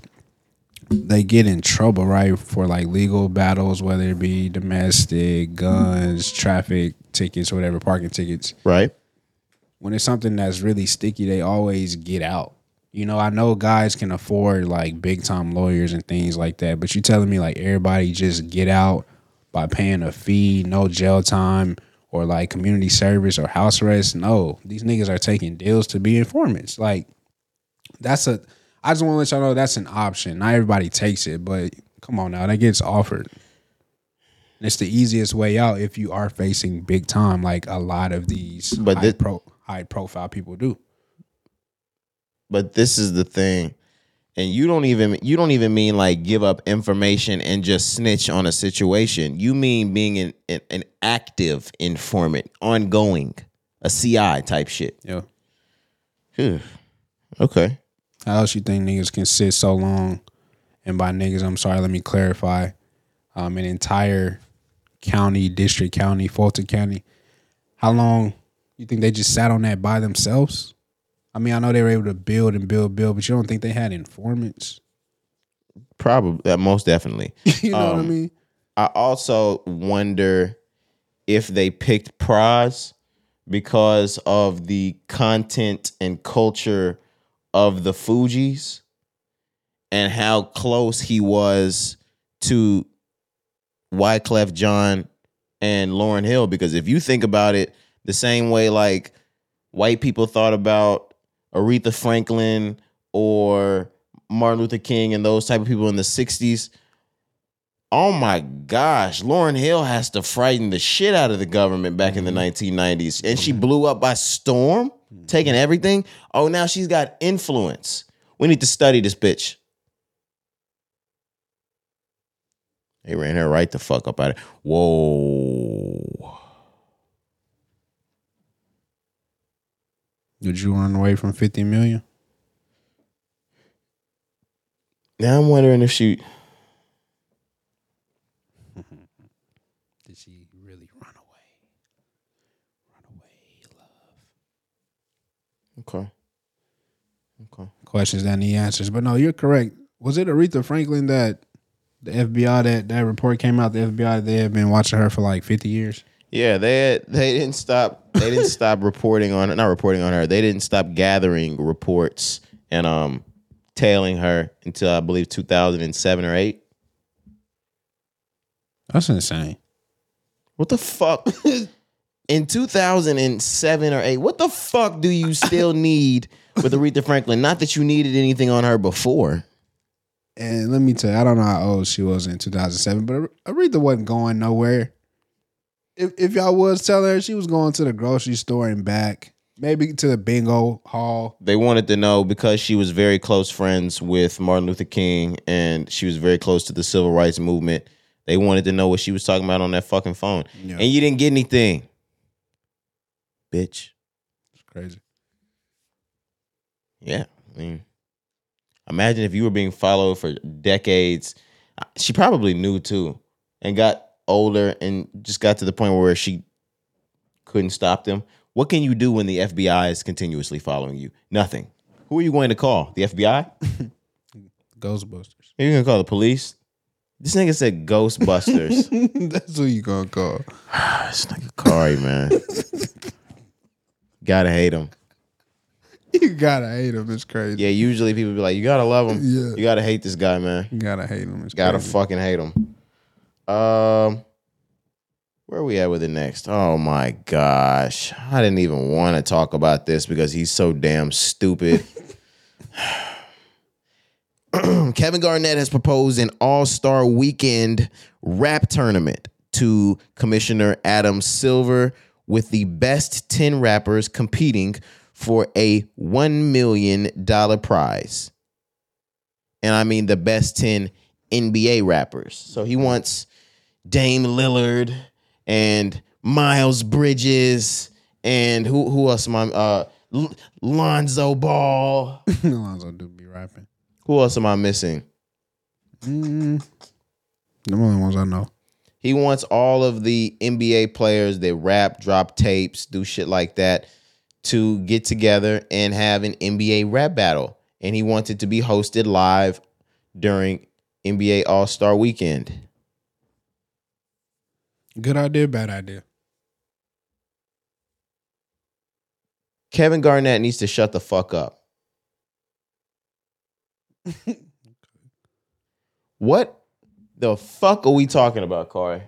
they get in trouble right for like legal battles whether it be domestic guns traffic tickets whatever parking tickets Right. when it's something that's really sticky, they always get out. You know, I know guys can afford like big time lawyers and things like that, but you telling me like everybody just get out by paying a fee, no jail time or like community service or house arrest? No, these niggas are taking deals to be informants. Like that's a I just want to let y'all know that's an option. Not everybody takes it, but come on now, that gets offered. And It's the easiest way out if you are facing big time, like a lot of these But high, thi- pro, high profile people do. But this is the thing. And you don't even you don't even mean like give up information and just snitch on a situation. You mean being an, an, an active informant, ongoing, a CI type shit. Yeah. Phew. Okay. How else you think niggas can sit so long? And by niggas, I'm sorry, let me clarify. Um, an entire county, district county, Fulton County. How long you think they just sat on that by themselves? I mean, I know they were able to build and build, build, but you don't think they had informants? Probably uh, most definitely. you know what I Um, mean? I also wonder if they picked Pras because of the content and culture of the Fugees and how close he was to Wyclef Jean and Lauryn Hill. Because if you think about it, the same way like white people thought about Aretha Franklin or Martin Luther King and those type of people in the 60s, Oh my gosh, Lauryn Hill has to frighten the shit out of the government back in the mm-hmm. 1990s. And she mm-hmm. blew up by storm, mm-hmm. taking everything. Oh, now she's got influence. We need to study this bitch. They ran her right the fuck up out of Whoa. Would you run away from 50 million? Now I'm wondering if she Did she really run away? Run away, love. Okay. Okay. Questions that need answers. But no, you're correct. Was it Aretha Franklin that the FBI that that report came out? The FBI they had been watching her for like 50 years. Yeah, they they didn't stop they didn't stop reporting on her, not reporting on her. They didn't stop gathering reports and um tailing her until I believe 2007 or 8. That's insane. What the fuck? In 2007 or 8, what the fuck do you still need with Aretha Franklin? Not that you needed anything on her before. And let me tell you, I don't know how old she was in 2007, but Aretha wasn't going nowhere. If if y'all was telling her she was going to the grocery store and back, Maybe to the bingo hall. They wanted to know because she was very close friends with Martin Luther King and she was very close to the civil rights movement. They wanted to know what she was talking about on that fucking phone. Yeah. And you didn't get anything. Bitch. It's crazy. Yeah. I mean, imagine if you were being followed for decades. She probably knew too and got older and just got to the point where she couldn't stop them. What can you do when the FBI is continuously following you? Nothing. Who are you going to call? The FBI? Ghostbusters. Are you going to call the police? This nigga said Ghostbusters. That's who you gonna call. this nigga Cari, man. Gotta hate him. You gotta hate him. It's crazy. Yeah, usually people be like, you gotta love him. Yeah. You gotta hate this guy, man. You gotta hate him. It's Gotta crazy. fucking hate him. Um, where are we at with it next? Oh my gosh, I didn't even want to talk about this because he's so damn stupid. Kevin Garnett has proposed an All Star Weekend rap tournament to Commissioner Adam Silver, with the best ten rappers competing for a one million dollar prize and I mean the best 10 NBA rappers. So he wants Dame Lillard and Miles Bridges and who who else am I uh L- Lonzo Ball. Alonzo do be rapping. Who else am I missing? Mm. The only ones I know. He wants all of the NBA players that rap, drop tapes, do shit like that to get together and have an NBA rap battle. And he wants it to be hosted live during NBA All Star Weekend. Good idea, bad idea. Kevin Garnett needs to shut the fuck up. what the fuck are we talking about, Corey?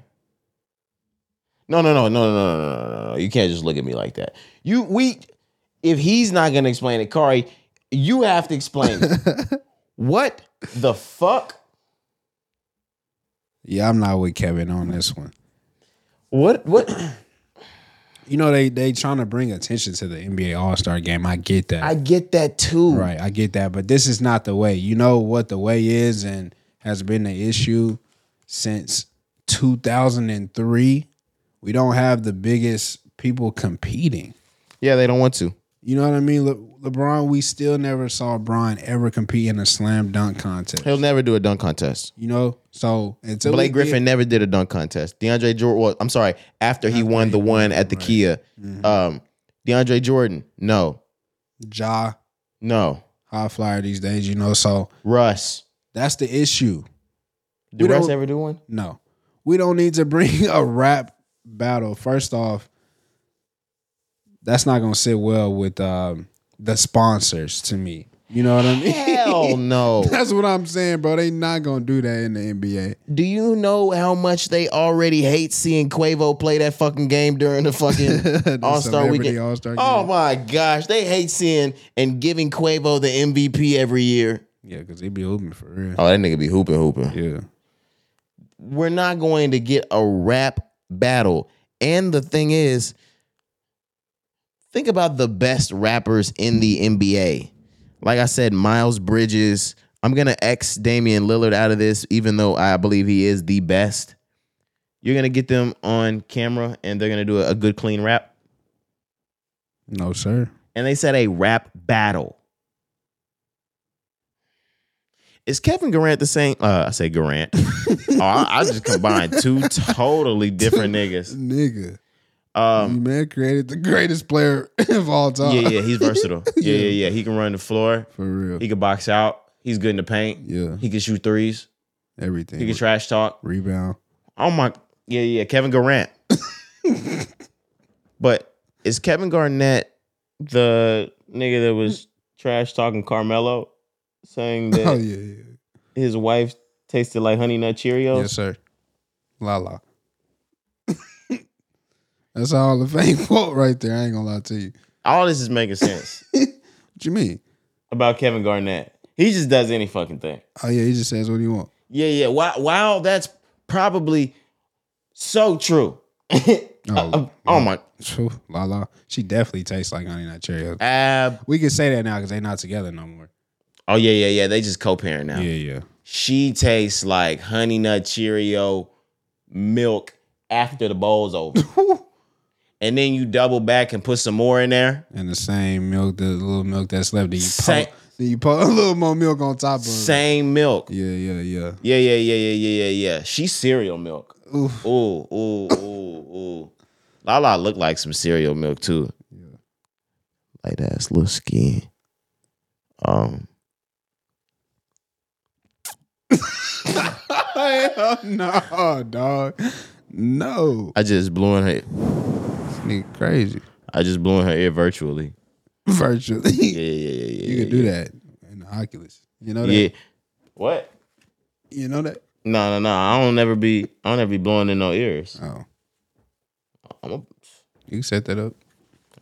No, no, no, no, no, no, no, no. You can't just look at me like that. You we if he's not gonna explain it, Corey, you have to explain it. what the fuck? Yeah, I'm not with Kevin on this one. What what You know they they trying to bring attention to the NBA All Star game. I get that. I get that too. Right, I get that, but this is not the way. You know what the way is and has been the issue since 2003. We don't have the biggest people competing. Yeah, they don't want to. You know what I mean? Le- LeBron, we still never saw Bron ever compete in a slam dunk contest. He'll never do a dunk contest. You know, so until Blake Griffin never did a dunk contest. DeAndre Jordan, well, I'm sorry, after he won the one at the Kia. Mm-hmm. Um, DeAndre Jordan, no, Ja, no. high flyer these days. You know, so Russ, that's the issue. did We Russ ever do one? No, we don't need to bring a rap battle. First off, that's not gonna sit well with um, the sponsors. To me, you know what I mean? Hell no. That's what I'm saying, bro. They not gonna do that in the NBA. Do you know how much they already hate seeing Quavo play that fucking game during the fucking All Star weekend? All-Star Oh game. my gosh, they hate seeing and giving Quavo the MVP every year. Yeah, because they be hooping for real. Oh, that nigga be hooping, hooping. Yeah. we're not going to get a rap battle. And the thing is, think about the best rappers in the NBA. Like I said, Miles Bridges. I'm gonna X Damian Lillard out of this, even though I believe he is the best. You're gonna get them on camera and they're gonna do a, a good clean rap. No, sir. And they said a rap battle. Is Kevin Durant the same? Uh, I say Durant. oh, I, I just combined two totally different niggas. Nigga. Um, man created the greatest player of all time. yeah, yeah, he's versatile. Yeah, yeah, yeah. He can run the floor. For real. He can box out. He's good in the paint. yeah. He can shoot threes. Everything. He can trash talk. Rebound. Oh my, yeah, yeah. Kevin Garnett. but is Kevin Garnett the nigga that was trash talking Carmelo, saying that Oh yeah, yeah. his wife tasted like Honey Nut Cheerios? Yes, sir. La la. That's all the fame quote right there. I ain't gonna lie to you. All this is making sense What you mean? about Kevin Garnett. He just does any fucking thing. Oh yeah, he just says what he want. Yeah, yeah. While, while that's probably so true, oh, oh, oh my phew, la la. She definitely tastes like honey nut Cheerios. ab. We can say that now because they're not together no more. Oh yeah, yeah, yeah. They just co-parent now. Yeah, yeah. She tastes like honey nut Cheerio milk after the bowl's over. And then you double back and put some more in there. And the same milk, the little milk that's left. Then you Same- pour, then you pour a little more milk on top of it. Same milk. Yeah, yeah, yeah. Yeah, yeah, yeah, yeah, yeah, yeah, yeah. She's cereal milk. Ooh, ooh, ooh, ooh. Lala look like some cereal milk too. Yeah. Light ass little skin. Um, Hell no, dog. No. I just blew in her. This nigga crazy. I just blew in her ear virtually. Virtually. Yeah, yeah, yeah, yeah. you yeah, can do that in the Oculus. You know that? Yeah. What? You know that? No, no, no. I don't never be. I don't ever be blowing in no ears. Oh. I'm a, You can set that up.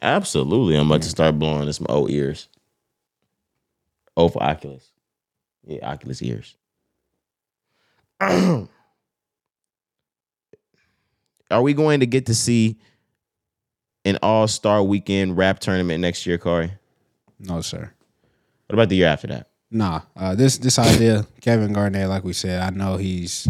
absolutely. I'm about to start blowing in some old ears. Oh, for Oculus. Yeah, Oculus ears. Are we going to get to see an All Star Weekend rap tournament next year, Corey? No, sir. What about the year after that? Nah, uh, this this idea, Kevin Garnett, like we said, I know he's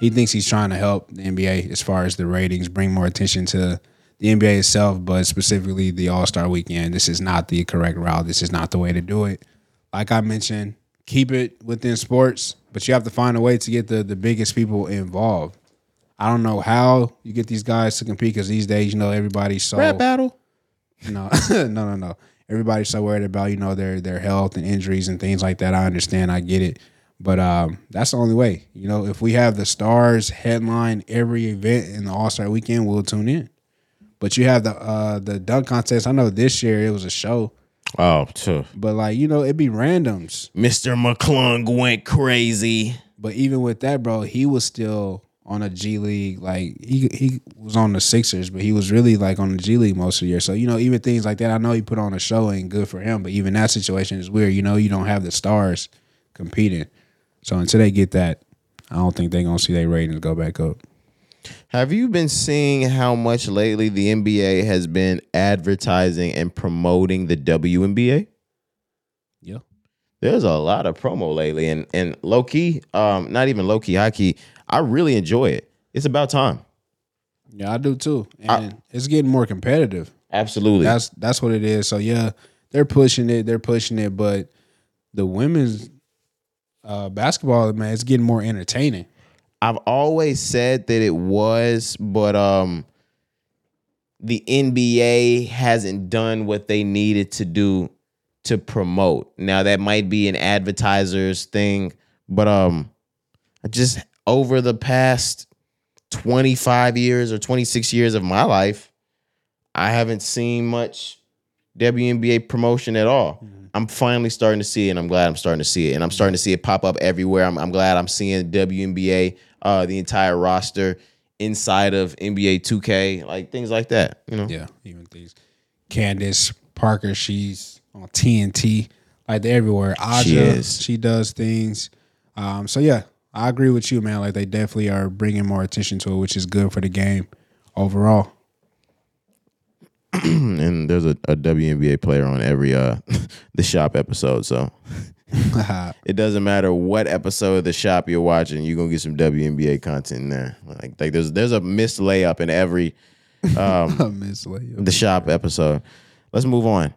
he thinks he's trying to help the NBA as far as the ratings, bring more attention to the NBA itself, but specifically the All Star Weekend. This is not the correct route. This is not the way to do it. Like I mentioned, keep it within sports, but you have to find a way to get the the biggest people involved. I don't know how you get these guys to compete because these days, you know, everybody's so Rap battle? no, no, no, no. Everybody's so worried about you know their their health and injuries and things like that. I understand, I get it, but um, that's the only way. You know, if we have the stars headline every event in the All Star Weekend, we'll tune in. But you have the uh the dunk contest. I know this year it was a show, Oh, too. but like you know it'd be randoms. Mr. McClung went crazy. But even with that, bro, he was still on a G League. Like he he was on the Sixers, but he was really like on the G League most of the year. So you know, even things like that, I know he put on a show ain't good for him. But even that situation is weird. You know, you don't have the stars competing. So until they get that, I don't think they're gonna see their ratings go back up. Have you been seeing how much lately the NBA has been advertising and promoting the WNBA? Yeah. There's a lot of promo lately, and and low key, um, not even low key, high key. I really enjoy it. It's about time. Yeah, I do too. And it's getting more competitive. Absolutely. That's that's what it is. So yeah, they're pushing it, they're pushing it, but the women's uh, basketball, man, it's getting more entertaining. I've always said that it was, but um the NBA hasn't done what they needed to do to promote. Now that might be an advertiser's thing, but um I just over the past 25 years or 26 years of my life, I haven't seen much WNBA promotion at all. I'm finally starting to see it, and I'm glad I'm starting to see it. And I'm starting to see it pop up everywhere. I'm, I'm glad I'm seeing WNBA, uh, the entire roster inside of NBA 2K, like things like that. You know, Yeah, even things. Candace Parker, she's on TNT, like they're everywhere. Aja, She she, does things. Um, so yeah, I agree with you, man. Like they definitely are bringing more attention to it, which is good for the game overall. and there's a, a WNBA player on every uh the shop episode, so it doesn't matter what episode of the shop you're watching, you're gonna get some WNBA content in there. Like, like there's there's a missed layup in every um the shop episode. Let's move on.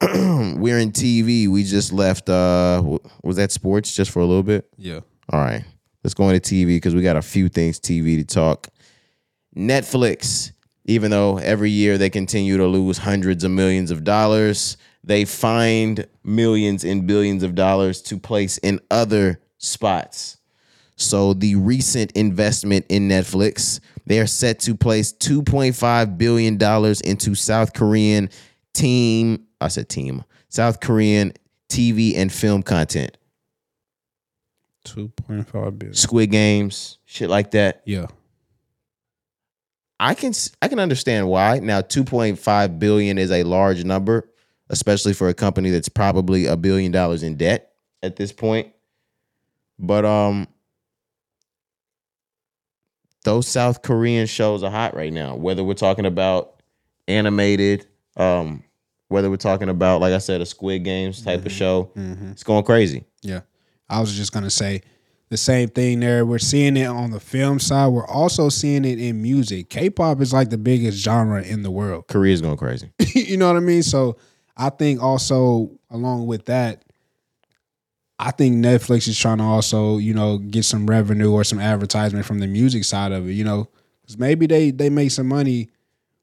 We're in TV. We just left. uh Was that sports just for a little bit? Yeah. All right. Let's go into TV because we got a few things TV to talk. Netflix, even though every year they continue to lose hundreds of millions of dollars, they find millions and billions of dollars to place in other spots. So the recent investment in Netflix, they are set to place 2.5 billion dollars into South Korean team, I said team, South Korean TV and film content. Two point five billion. Squid Games, shit like that. Yeah. I can I can understand why. Now 2.5 billion is a large number, especially for a company that's probably a billion dollars in debt at this point. But um those South Korean shows are hot right now. Whether we're talking about animated, um, whether we're talking about, like I said, a Squid Games type of show, it's going crazy. Yeah. I was just gonna say the same thing there. We're seeing it on the film side. We're also seeing it in music. K-pop is like the biggest genre in the world. Korea's going crazy. you know what I mean? So I think also along with that, I think Netflix is trying to also, you know, get some revenue or some advertisement from the music side of it, you know, because maybe they they make some money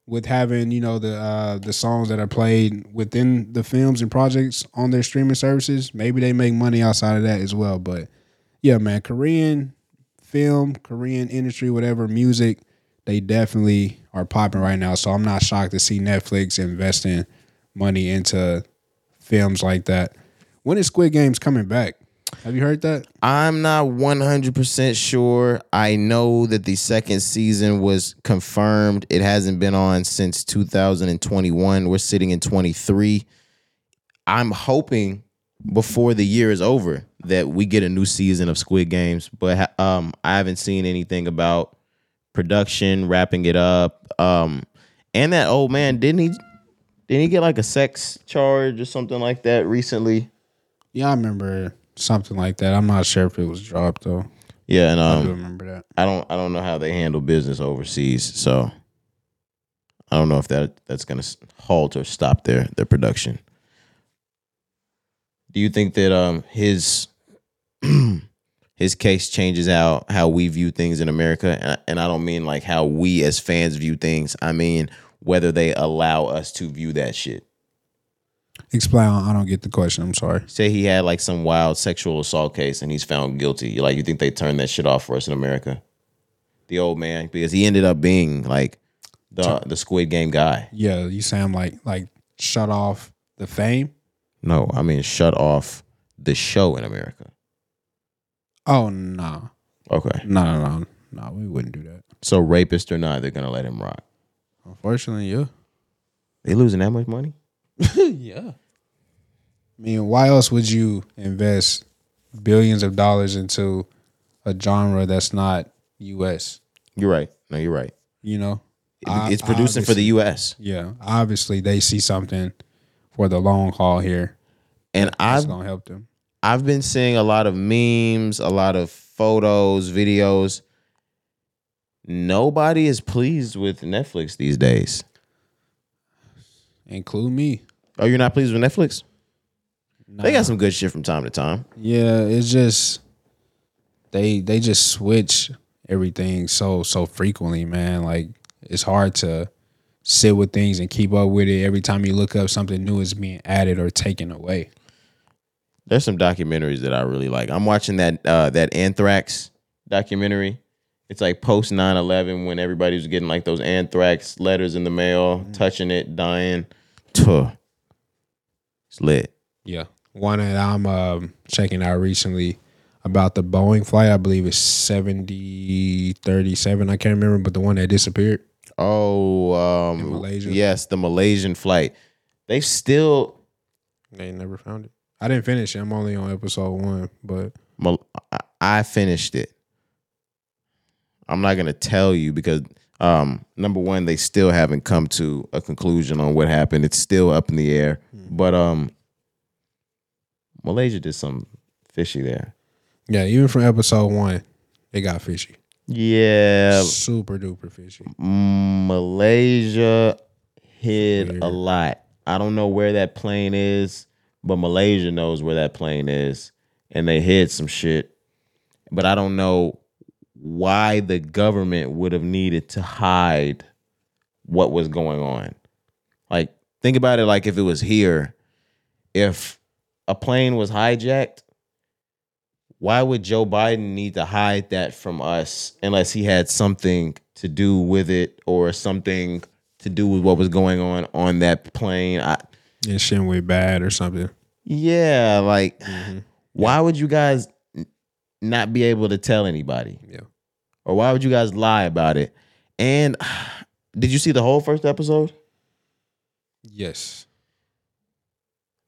with having, you know, the uh, the songs that are played within the films and projects on their streaming services. Maybe they make money outside of that as well. But yeah, man, Korean film, Korean industry, whatever music, they definitely are popping right now. So I'm not shocked to see Netflix investing money into films like that. When is Squid Games coming back? Have you heard that? I'm not 100% sure. I know that the second season was confirmed. It hasn't been on since 2021. We're sitting in 23. I'm hoping before the year is over that we get a new season of Squid Games, but um, I haven't seen anything about production, wrapping it up. Um, and that old man didn't he didn't he get like a sex charge or something like that recently? Yeah, I remember something like that. I'm not sure if it was dropped though. Yeah, and I um, do remember that. I don't I don't know how they handle business overseas, so I don't know if that that's going to halt or stop their their production. Do you think that um his his case changes out how we view things in America? And I, and I don't mean like how we as fans view things. I mean whether they allow us to view that shit. Explain. I don't get the question. I'm sorry. Say he had like some wild sexual assault case and he's found guilty. Like you think they turn that shit off for us in America? The old man because he ended up being like the the Squid Game guy. Yeah, you sound like like shut off the fame. No, I mean shut off the show in America. Oh no, Okay. no, no, no, no. We wouldn't do that. So rapist or not, they're gonna let him rock. Unfortunately, yeah. They losing that much money? yeah. I mean, why else would you invest billions of dollars into a genre that's not U.S.? You're right. No, you're right. You know, It- it's producing for the U.S. yeah. Obviously, they see something for the long haul here. And I've gonna help them. I've been seeing a lot of memes, a lot of photos, videos. Nobody is pleased with Netflix these days. Include me. Oh, you're not pleased with Netflix? They got some good shit from time to time. Yeah, it's just they they just switch everything so so frequently, man. Like it's hard to sit with things and keep up with it. Every time you look up something new is being added or taken away. There's some documentaries that I really like. I'm watching that uh that Anthrax documentary. It's like post 9/11 when everybody was getting like those anthrax letters in the mail, touching it, dying. Tuh. It's lit. Yeah. One that I'm um, checking out recently about the Boeing flight, I believe it's 7037. I can't remember, but the one that disappeared. Oh, um, Malaysia? Yes, the Malaysian flight. They still. They never found it. I didn't finish it. I'm only on episode one, but I- I finished it. I'm not gonna tell you because um, number one, they still haven't come to a conclusion on what happened. It's still up in the air. But um, Malaysia did some fishy there. yeah, even from episode one, it got fishy. Yeah, Super duper fishy. Malaysia hid Weird. a lot. I don't know where that plane is, but Malaysia knows where that plane is, and they hid some shit. But I don't know why the government would have needed to hide what was going on. Like, think about it like if it was here, if a plane was hijacked, why would Joe Biden need to hide that from us unless he had something to do with it or something to do with what was going on on that plane? I, And shit went bad or something. yeah, like Mm-hmm. why would you guys not be able to tell anybody? Yeah. Or why would you guys lie about it? And did you see the whole first episode? Yes.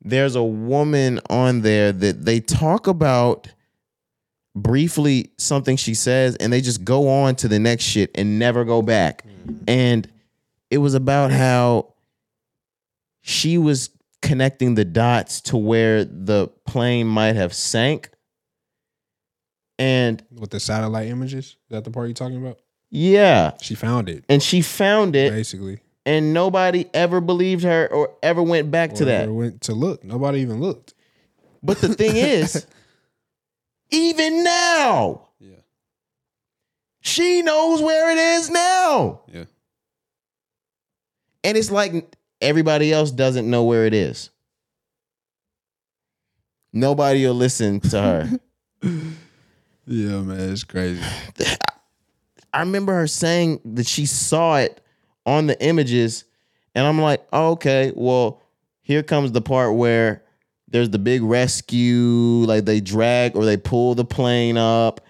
There's a woman on there that they talk about briefly something she says and they just go on to the next shit and never go back. Mm-hmm. And it was about how she was connecting the dots to where the plane might have sank. And With the satellite images, is that the part you're talking about? yeah, She found it and she found it basically. and nobody ever believed her or ever went back to that. went to look. Nobody even looked. But the thing is, even now, Yeah. she knows where it is now. Yeah. And it's like everybody else doesn't know where it is. Nobody will listen to her. Yeah, man, it's crazy. I remember her saying that she saw it on the images, and I'm like, oh, okay, well, here comes the part where there's the big rescue, like they drag or they pull the plane up,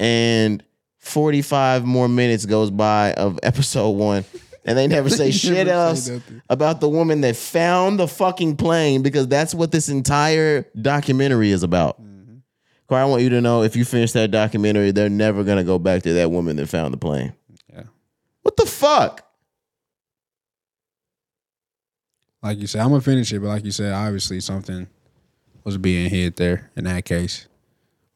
and 45 more minutes goes by of episode one, and they never say They shit never else about the woman that found the fucking plane because that's what this entire documentary is about. Corey, I want you to know if you finish that documentary, they're never gonna go back to that woman that found the plane. Yeah. What the fuck? Like you said, I'm gonna finish it, but like you said, obviously something was being hid there in that case.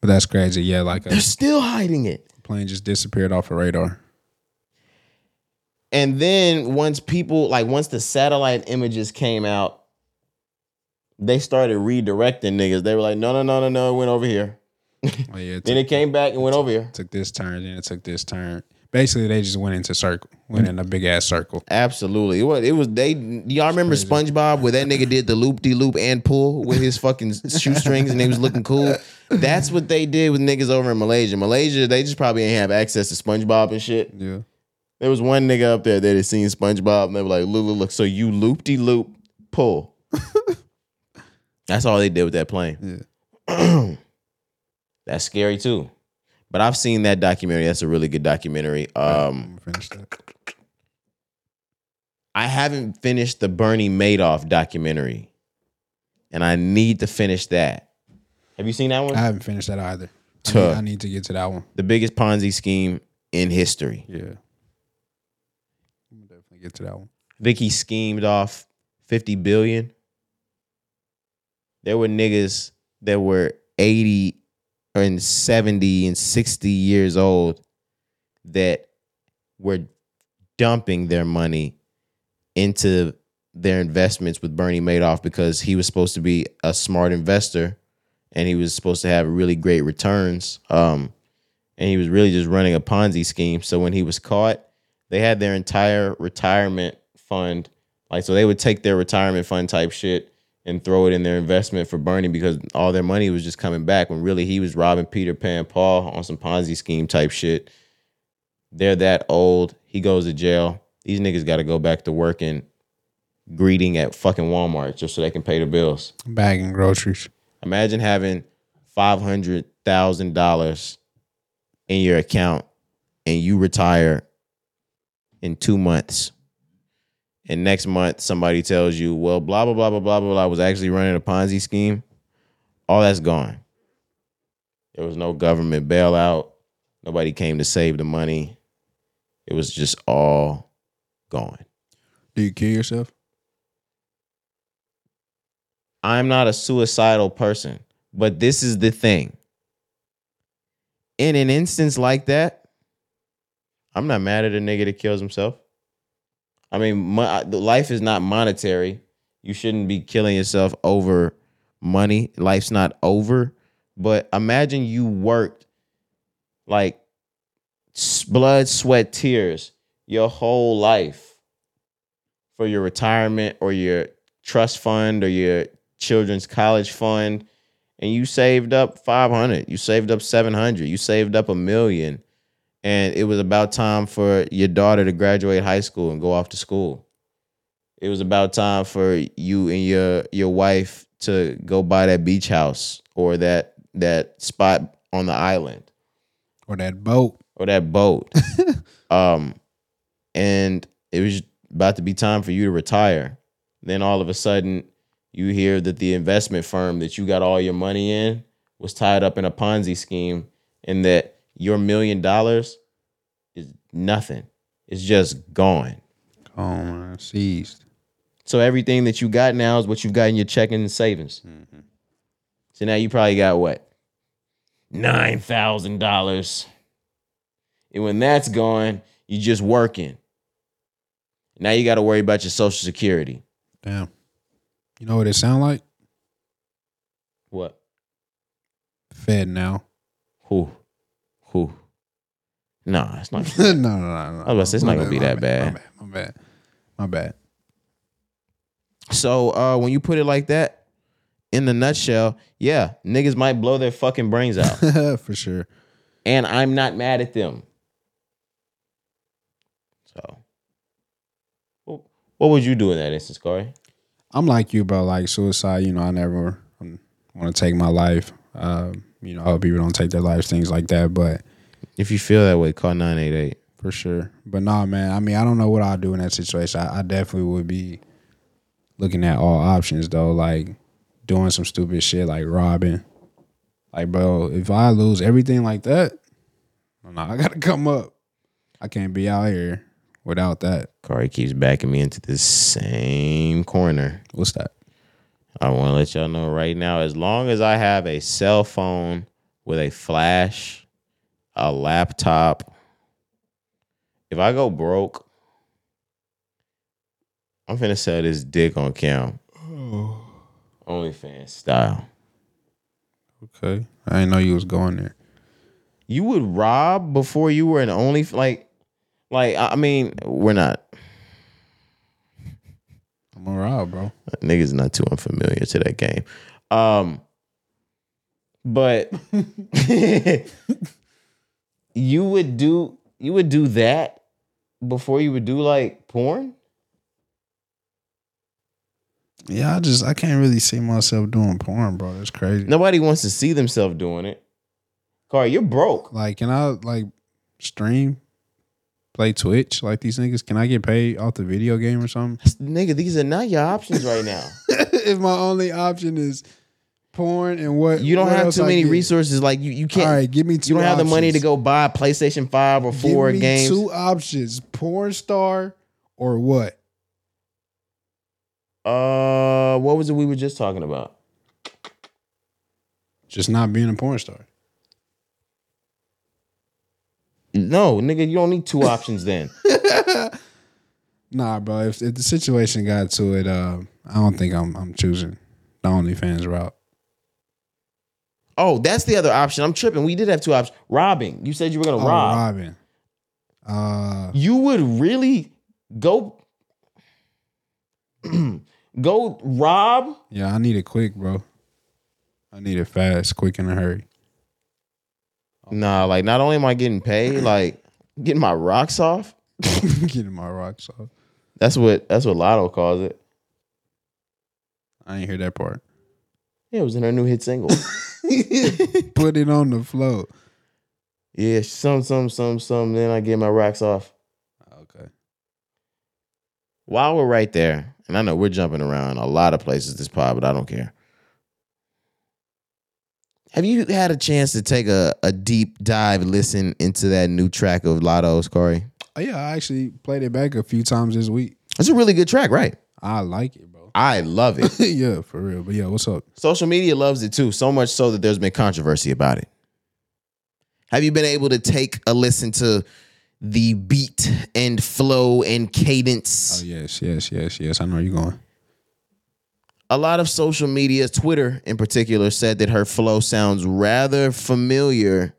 But that's crazy. Yeah, like a They're still hiding it. plane just disappeared off the radar. And then once people like once the satellite images came out, they started redirecting niggas. They were like, no, no, no, no, no, it went over here. Oh, yeah, it Then it came back and went over here. took this turn, then it took this turn. Basically, they just went into circle, went in a big ass circle. Absolutely. It was, it was they y'all remember SpongeBob where that nigga did the loop de loop and pull with his fucking shoestrings and he was looking cool? That's what they did with niggas over in Malaysia. Malaysia, they just probably ain't have access to SpongeBob and shit. Yeah, There was one nigga up there that had seen SpongeBob and they were like, look, look, look. So you loop de loop pull. That's all they did with that plane. That's scary too. But I've seen that documentary. That's a really good documentary. Um, that. I haven't finished the Bernie Madoff documentary, and I need to finish that. Have you seen that one? I haven't finished that either. I need, I need to get to that one. the biggest Ponzi scheme in history. Yeah, I'm definitely get to that one. He schemed off 50 billion. There were niggas that were 80 and 70 and 60 years old that were dumping their money into their investments with Bernie Madoff because he was supposed to be a smart investor and he was supposed to have really great returns. Um, and he was really just running a Ponzi scheme. So when he was caught, they had their entire retirement fund. Like, so they would take their retirement fund type shit and throw it in their investment for Bernie because all their money was just coming back when really he was robbing Peter Pan Paul on some Ponzi scheme type shit. They're that old. He goes to jail. These niggas got to go back to working, greeting at fucking Walmart just so they can pay the bills. Bagging groceries. Imagine having five hundred thousand dollars in your account and you retire in two months. And next month somebody tells you, well, blah blah blah blah blah blah blah was actually running a Ponzi scheme. All that's gone. There was no government bailout. Nobody came to save the money. It was just all gone. Do you kill yourself? I'm not a suicidal person, but this is the thing. In an instance like that, I'm not mad at a nigga that kills himself. I mean, the life is not monetary. You shouldn't be killing yourself over money. Life's not over. But imagine you worked like blood, sweat, tears your whole life for your retirement or your trust fund or your children's college fund and you saved up 500 you saved up 700 you saved up a million and it was about time for your daughter to graduate high school and go off to school it was about time for you and your your wife to go buy that beach house or that that spot on the island Or that boat? or that boat. um, and it was about to be time for you to retire. Then all of a sudden, you hear that the investment firm that you got all your money in was tied up in a Ponzi scheme, and that your million dollars is nothing. It's just gone. Man, seized. So everything that you got now is what you've got in your checking and savings. Mm-hmm. So now you probably got what? Nine thousand dollars. And when that's gone, you're just working. Now you got to worry about your social security. Damn. You know what it sound like? What? Fed now. Who? Who? Nah, it's not. no, no, no, no. I was about to say, it's not gonna be that bad. My bad. My bad. My bad. So uh, when you put it like that, in the nutshell, yeah, niggas might blow their fucking brains out, For sure. and I'm not mad at them. So, what, what would you do in that instance, Corey? I'm like you, bro. Like suicide, you know, I never want to take my life. Um, you know, I hope people don't take their lives, things like that. But If you feel that way, call nine eight eight. for sure. But nah, man. I mean, I don't know what I'll do in that situation. I, I definitely would be looking at all options though, like doing some stupid shit like robbing. Like, bro, if I lose everything like that, no, I gotta come up. I can't be out here without that. Corey keeps backing me into the same corner. What's that? I want to let y'all know right now as long as I have a cell phone with a flash, a laptop, if I go broke, I'm finna sell this dick on cam. Oh. OnlyFans style. Okay. I didn't know you was going there. You would rob before you were an only like like I mean, we're not I'm bro. niggas not too unfamiliar to that game. Um but you would do you would do that before you would do like porn? Yeah, I just I can't really see myself doing porn, bro. That's crazy. Nobody wants to see themselves doing it. Carl, you're broke. Like, can I like stream, play Twitch like these niggas? Can I get paid off the video game or something? Nigga, these are not your options right now. if my only option is porn and what You don't what have too I many get? resources. Like you, you can't. All right, give me two. you don't have the money to go buy a PlayStation Five or Give four me games. Two options: porn star or what? Uh, what was it we were just talking about? Just not being a porn star. No, nigga, you don't need two options then. Nah, bro. If, if the situation got to it, uh, I don't think I'm I'm choosing the OnlyFans route. Oh, that's the other option. I'm tripping. We did have two options. Robbing. You said you were gonna Oh, rob. robbing. Uh, You would really go go rob? yeah, I need it quick, bro. I need it fast, quick, in a hurry. Nah, like not only am I getting paid, like getting my rocks off. Getting my rocks off. That's what that's what Latto calls it. I ain't hear that part. Yeah, it was in her new hit single. Put it on the float. yeah, some, some, some, some. Then I get my rocks off. Okay. While we're right there, and I know we're jumping around a lot of places this pod, but I don't care. Have you had a chance to take a, a deep dive listen into that new track of Latto's, Corey? Oh, yeah, I actually played it back a few times this week. It's a really good track, right? I like it, bro. I love it. yeah, for real. But yeah, what's up? Social media loves it too, so much so that there's been controversy about it. Have you been able to take a listen to the beat and flow and cadence? Oh yes, yes, yes, yes. I know where you're going. A lot of social media, Twitter in particular, said that her flow sounds rather familiar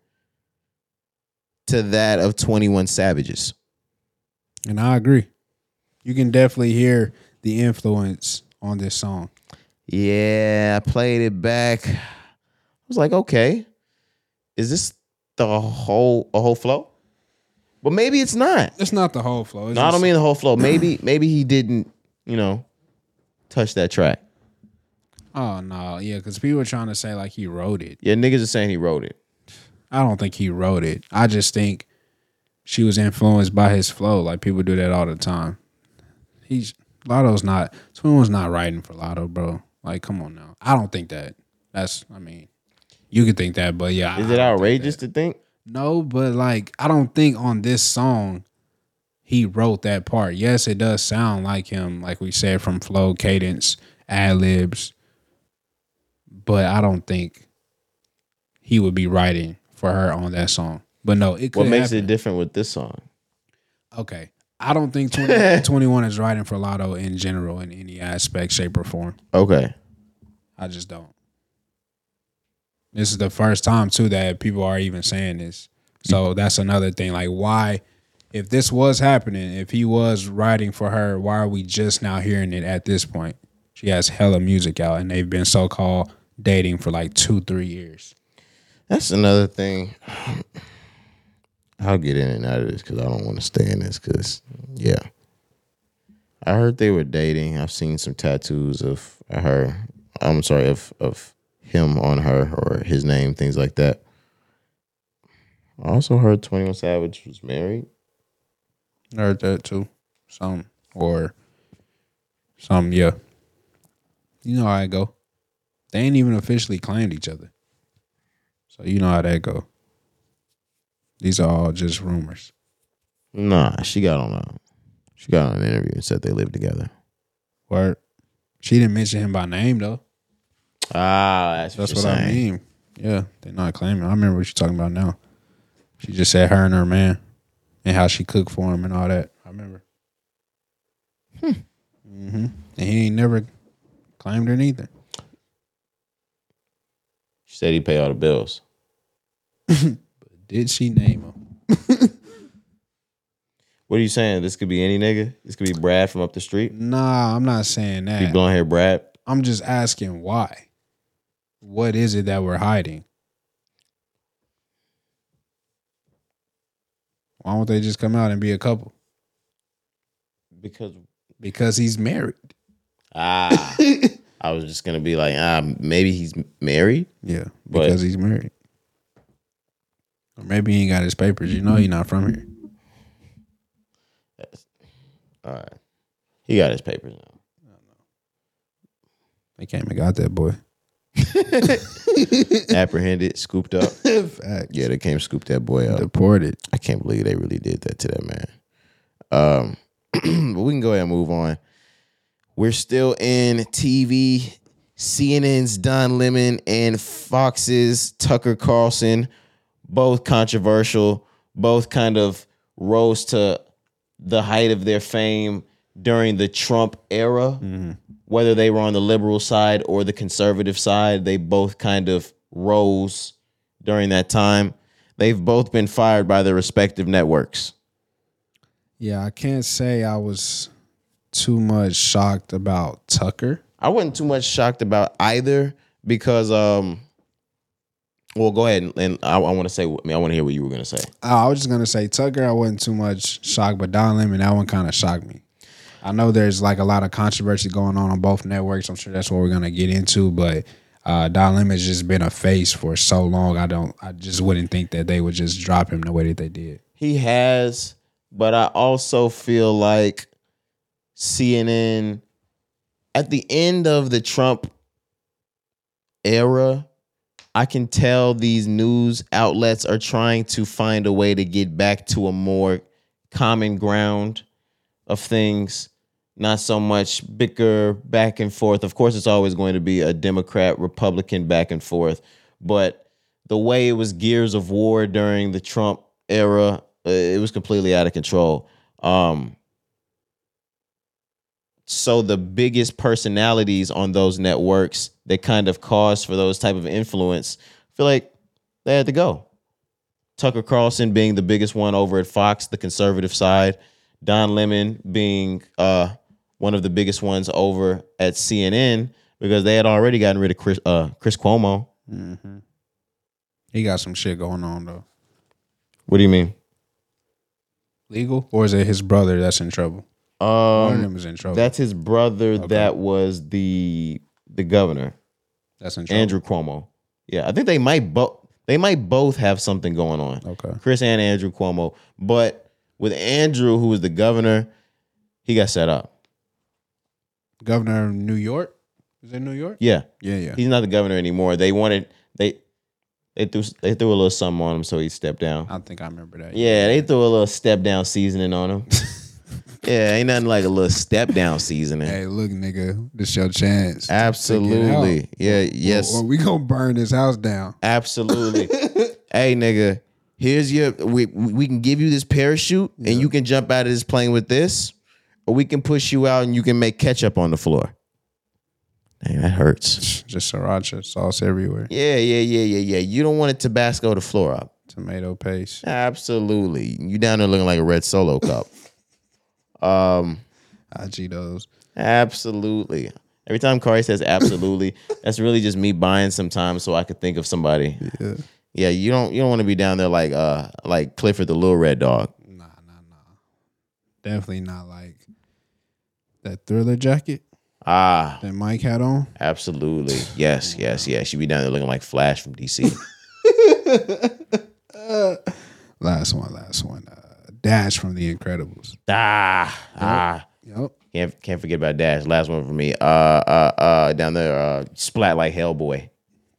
to that of 21 Savages. And I agree. You can definitely hear the influence on this song. Yeah, I played it back. I was like, okay, is this the whole a whole flow? But maybe it's not. It's not the whole flow. No, I don't mean the whole flow. Maybe maybe he didn't, you know, touch that track. Oh no, yeah, because people are trying to say like he wrote it. Yeah, niggas are saying he wrote it. I don't think he wrote it. I just think she was influenced by his flow. Like people do that all the time. He's Latto's not. Twin not writing for Latto, bro. Like, come on now. I don't think that. That's. I mean, you could think that, but yeah. Is I it don't think outrageous to think? No, but like I don't think on this song he wrote that part. Yes, it does sound like him, like we said, from flow, cadence, ad libs. But I don't think he would be writing for her on that song. But no, it could What makes happen. it different with this song? Okay. I don't think 20, 21 is writing for Latto in general in any aspect, shape, or form. Okay. I just don't. This is the first time too that people are even saying this. So that's another thing. Like why if this was happening, if he was writing for her, why are we just now hearing it at this point? She has hella music out and they've been so called dating for like two, three years. That's another thing. I'll get in and out of this because I don't want to stay in this. Because yeah, I heard they were dating. I've seen some tattoos of her. I'm sorry of of him on her or his name, things like that. I also heard Twenty One Savage was married. I heard that too. Some or some, yeah. You know how I go. They ain't even officially claimed each other. So you know how that go. These are all just rumors. Nah, she got on a she got on an interview and said they lived together. Word. She didn't mention him by name though. Ah, that's, That's what, what I mean. Yeah, they're not claiming. I remember what you're talking about now. She just said her and her man and how she cooked for him and all that. I remember. Hmm. Mm-hmm. And he ain't never claimed her neither. Said he pay all the bills. Did she name him? What are you saying? This could be any nigga. This could be Brad from up the street. Nah, I'm not saying that. blonde hair Brad. I'm just asking why. What is it that we're hiding? Why won't they just come out and be a couple? Because Because he's married. ah, I was just gonna be like, ah, maybe he's married. Yeah, But- because he's married. Or maybe he ain't got his papers. You know he's not from here. All right, he got his papers now. They came and got that boy. Apprehended, scooped up. Facts. Yeah, they came scooped that boy up. Deported. I can't believe they really did that to that man. Um, but we can go ahead and move on. We're still in TV. CNN's Don Lemon and Fox's Tucker Carlson, both controversial, both kind of rose to the height of their fame during the Trump era. Mm-hmm. Whether they were on the liberal side or the conservative side, they both kind of rose during that time. They've both been fired by their respective networks. Yeah, I can't say I was too much shocked about Tucker. I wasn't too much shocked about either because um well go ahead and, and I, I want to say I mean I want to hear what you were gonna say. Uh, I was just gonna say Tucker. I wasn't too much shocked, but Don Lemon, that one kind of shocked me. I know there's like a lot of controversy going on on both networks. I'm sure that's what we're gonna get into, but uh, Don Lemon's just been a face for so long. I don't. I just wouldn't think that they would just drop him the way that they did. He has, but I also feel like CNN at the end of the Trump era, I can tell these news outlets are trying to find a way to get back to a more common ground of things, not so much bicker back and forth. Of course, it's always going to be a Democrat Republican back and forth, but the way it was gears of war during the Trump era, uh, it was completely out of control. Um, so the biggest personalities on those networks that kind of caused for those type of influence, I feel like they had to go. Tucker Carlson being the biggest one over at Fox, the conservative side. Don Lemon being uh, one of the biggest ones over at CNN because they had already gotten rid of Chris, uh, Chris Cuomo. He got some shit going on though. What do you mean? Legal or is it his brother that's in trouble? One of Um, them is in trouble. that's his brother. That was the the governor, that's in trouble. Andrew Cuomo. Yeah, I think they might both they might both have something going on. Okay. Chris and Andrew Cuomo. But with Andrew, who was the governor, he got set up. Governor of New York. Is in New York? Yeah, Yeah, yeah. he's not the governor anymore. They wanted they They threw they threw a little something on him, so he stepped down. I think I remember that. Yeah, they threw a little step down seasoning on him. yeah, ain't nothing like a little step down seasoning. Hey, look, nigga, this your chance. to get Absolutely. out. Yeah, yes. Or, or we gonna burn this house down. Absolutely. hey, nigga, here's your we we can give you this parachute and you can jump out of this plane with this, or we can push you out and you can make ketchup on the floor. Dang, that hurts. Just sriracha sauce everywhere. Yeah, yeah, yeah, yeah, yeah. You don't want it Tabasco the floor up. Tomato paste. Absolutely. You down there looking like a red solo cup. Um, Cheetos. absolutely. Every time Corey says absolutely, that's really just me buying some time so I could think of somebody. Yeah. Yeah, you don't you don't want to be down there like uh like Clifford the little red dog. Nah, nah, nah. Definitely not like that thriller jacket Ah, that Mike had on. absolutely. Yes, yes, yes. You be down there looking like Flash from DC. Last one, last one. Dash from The Incredibles. ah, ah. Yep. Can't can't forget about Dash. Last one for me. Uh uh uh down there, uh splat like Hellboy.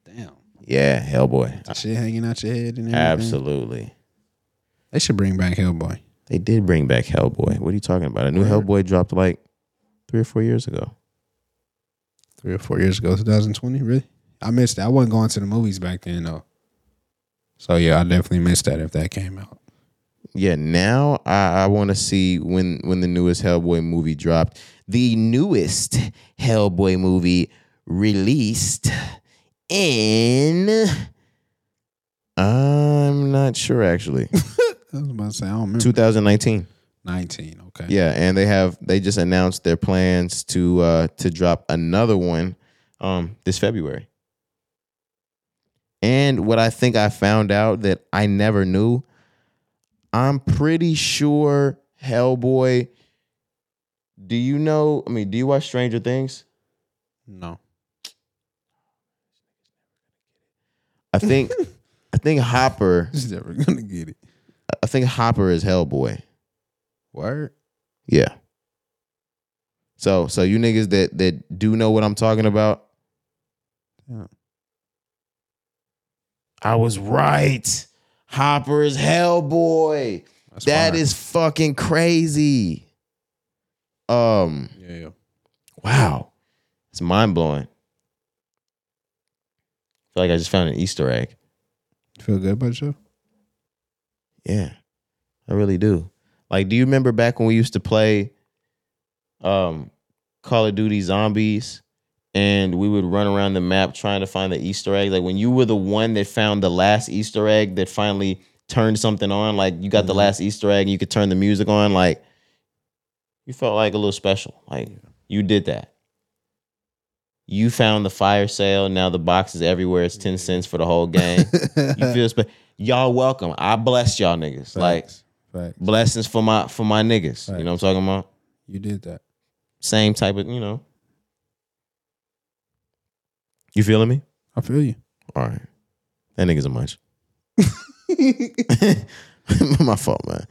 Damn. Yeah, Hellboy. The shit hanging out your head and everything. Absolutely. They should bring back Hellboy. They did bring back Hellboy. What are you talking about? A new Hellboy dropped like three or four years ago. Three or four years ago, 2020. Really? I missed that. I wasn't going to the movies back then though. So yeah, I definitely missed that if that came out. Yeah, now I, I want to see when when the newest Hellboy movie dropped. The newest Hellboy movie released in I'm not sure actually. I was about to say I don't remember. 2019. 19. Okay. Yeah, and they have they just announced their plans to uh to drop another one um this February. And what I think I found out that I never knew, I'm pretty sure Hellboy Do you know, I mean, do you watch Stranger Things? No. I think I think Hopper He's never gonna get it. I think Hopper is Hellboy. Word. Yeah. So so you niggas that that do know what I'm talking about. Yeah. I was right. Hopper is Hellboy. That's That fire. is fucking crazy. Um, Yeah, yeah. wow. It's mind blowing. I feel like I just found an Easter egg. You feel good about yourself? Yeah. I really do. Like, do you remember back when we used to play um Call of Duty Zombies and we would run around the map trying to find the Easter egg? Like when you were the one that found the last Easter egg that finally turned something on, like you got the mm-hmm. last Easter egg and you could turn the music on, like you felt like a little special. Like you did that. You found the fire sale. Now the box is everywhere. It's 10 cents for the whole game. you feel spe- y'all welcome. I bless y'all niggas. Like Facts. Facts. blessings for my for my niggas. You know what I'm talking about? You did that. Same type of, you know. You feeling me? I feel you. All right. That nigga's a munch. my fault, man.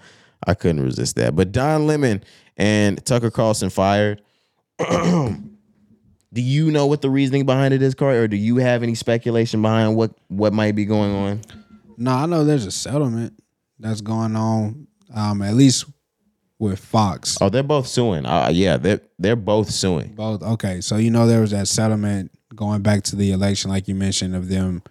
I couldn't resist that. But Don Lemon and Tucker Carlson fired. do you know what the reasoning behind it is, Corey? Or do you have any speculation behind what what might be going on? No, I know there's a settlement that's going on. Um, at least with Fox. Oh, they're both suing. Uh, yeah, they're they're both suing. Both okay. So you know there was that settlement going back to the election, like you mentioned, of them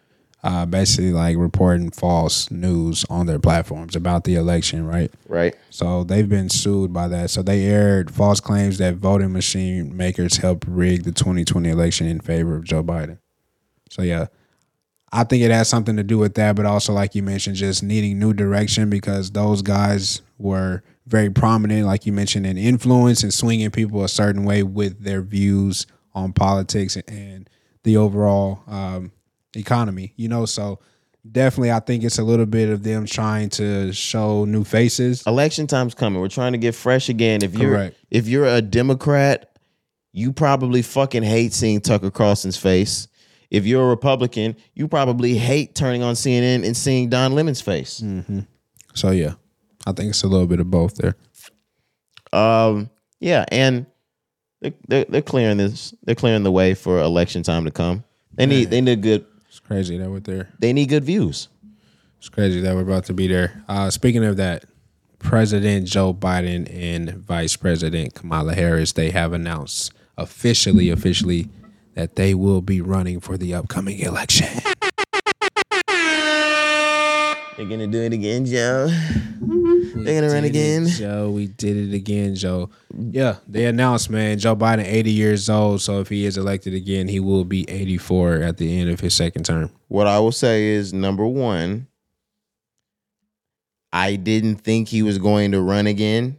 uh, basically like reporting false news on their platforms about the election, right? Right. So they've been sued by that. So they aired false claims that voting machine makers helped rig the 2020 election in favor of Joe Biden. So yeah, I think it has something to do with that, but also like you mentioned, just needing new direction because those guys were very prominent, like you mentioned, in influence and swinging people a certain way with their views on politics and the overall um, economy. You know, so definitely, I think it's a little bit of them trying to show new faces. election time's coming. We're trying to get fresh again. If you're Correct. if you're a Democrat, you probably fucking hate seeing Tucker Carlson's face. If you're a Republican, you probably hate turning on CNN and seeing Don Lemon's face. So yeah, I think it's a little bit of both there. Um, yeah, and they're, they're, they're clearing this. They're clearing the way for election time to come. They need they need good It's crazy that we're there. They need good views. It's crazy that we're about to be there. Uh, speaking of that, President Joe Biden and Vice President Kamala Harris, they have announced officially, officially that they will be running for the upcoming election. They're gonna do it again, Joe. Mm-hmm. They're gonna run Did it, again. Joe. We did it again, Joe. Yeah, they announced, man, Joe Biden, 80 years old. So if he is elected again, he will be 84 at the end of his second term. What I will say is number one, I didn't think he was going to run again.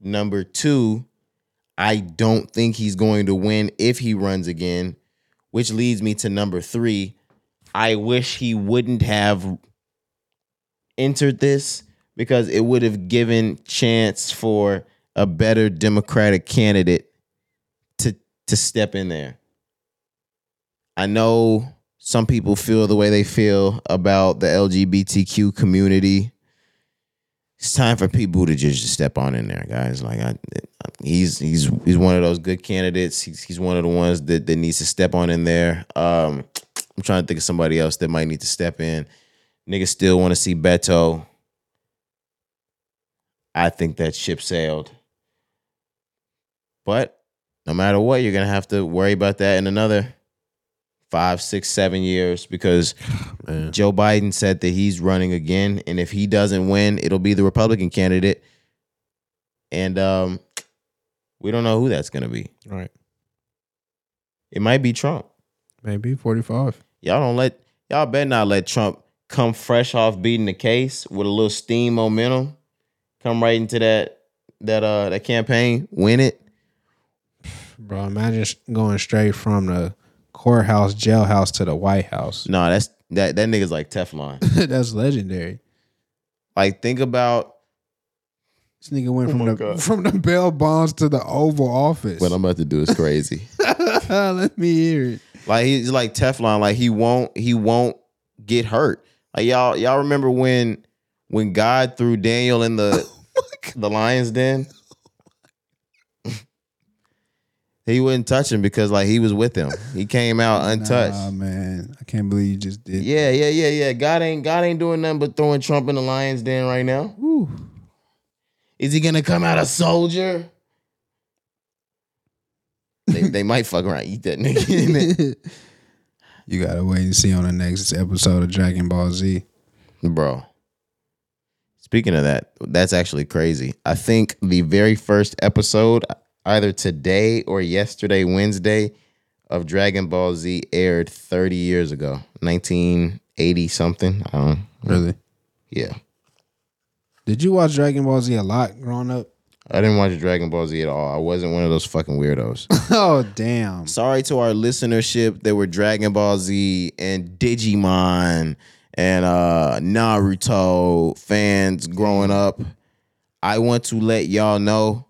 Number two, I don't think he's going to win if he runs again, which leads me to number three. I wish he wouldn't have entered this because it would have given chance for a better Democratic candidate to to step in there. I know some people feel the way they feel about the LGBTQ community. It's time for people to just step on in there, guys. Like I, he's he's he's one of those good candidates. He's he's one of the ones that that needs to step on in there. Um, I'm trying to think of somebody else that might need to step in. Niggas still want to see Beto. I think that ship sailed. But no matter what, you're gonna have to worry about that in another five, six, seven years because Man. Joe Biden said that he's running again, and if he doesn't win, it'll be the Republican candidate. And um, we don't know who that's gonna be. Right. It might be Trump. Maybe 45. Y'all don't let y'all better not let Trump come fresh off beating the case with a little steam momentum. Come right into that that uh that campaign, win it. Bro, imagine going straight from the courthouse, jailhouse to the White House. No, that's that that nigga's like Teflon. That's legendary. like think about This nigga went from Oh my the God. from the bail bonds to the Oval Office. what I'm about to do is crazy. Let me hear it. like he's like Teflon. Like he won't he won't get hurt. Like y'all y'all remember when when God threw Daniel in the the lion's den. he wouldn't touch him because like he was with him. He came out untouched. Nah, man, I can't believe you just did. Yeah, yeah, yeah, yeah. God ain't God ain't doing nothing but throwing Trump in the lion's den right now. Whew. Is he gonna come out a soldier? they, they might fuck around, eat that nigga. you gotta wait and see on the next episode of Dragon Ball Z. Bro. Speaking of that, that's actually crazy. I think the very first episode, either today or yesterday, Wednesday, of Dragon Ball Z aired 30 years ago. 1980 something. I don't know. Really? Yeah. Did you watch Dragon Ball Z a lot growing up? I didn't watch Dragon Ball Z at all. I wasn't one of those fucking weirdos. oh damn! Sorry to our listenership that were Dragon Ball Z and Digimon and uh Naruto fans growing up. I want to let y'all know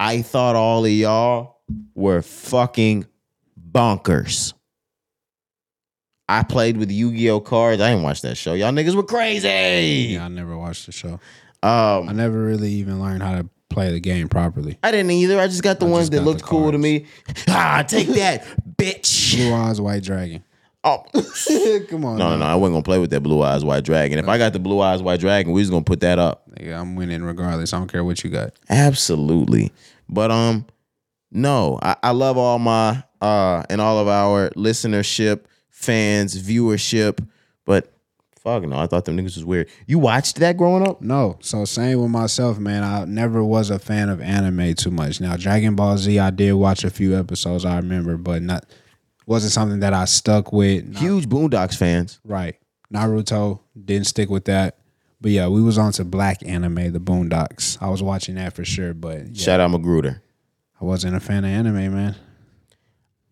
I thought all of y'all were fucking bonkers. I played with Yu-Gi-Oh cards. I didn't watch that show. Y'all niggas were crazy. Yeah, I never watched the show. I Um, never really even learned how to play the game properly. I didn't either. I just got the I ones that looked cool to me. Ah, take that, bitch. Blue eyes, white dragon. Oh. Come on, No, no, no. I wasn't gonna play with that blue eyes white dragon. If I got the blue eyes white dragon, we was gonna put that up. Nigga, I'm winning regardless. I don't care what you got. Absolutely. But um, no, I, I love all my uh and all of our listenership, fans, viewership. But fuck no, I thought them niggas was weird. You watched that growing up? No, so same with myself, man. I never was a fan of anime too much. Now, Dragon Ball Z, I did watch a few episodes. I remember, but not wasn't something that I stuck with. Not- Huge Boondocks fans. right. Naruto didn't stick with that. But yeah, we was on to black anime, the Boondocks. I was watching that for sure, but yeah, Shout out McGruder. I wasn't a fan of anime, man.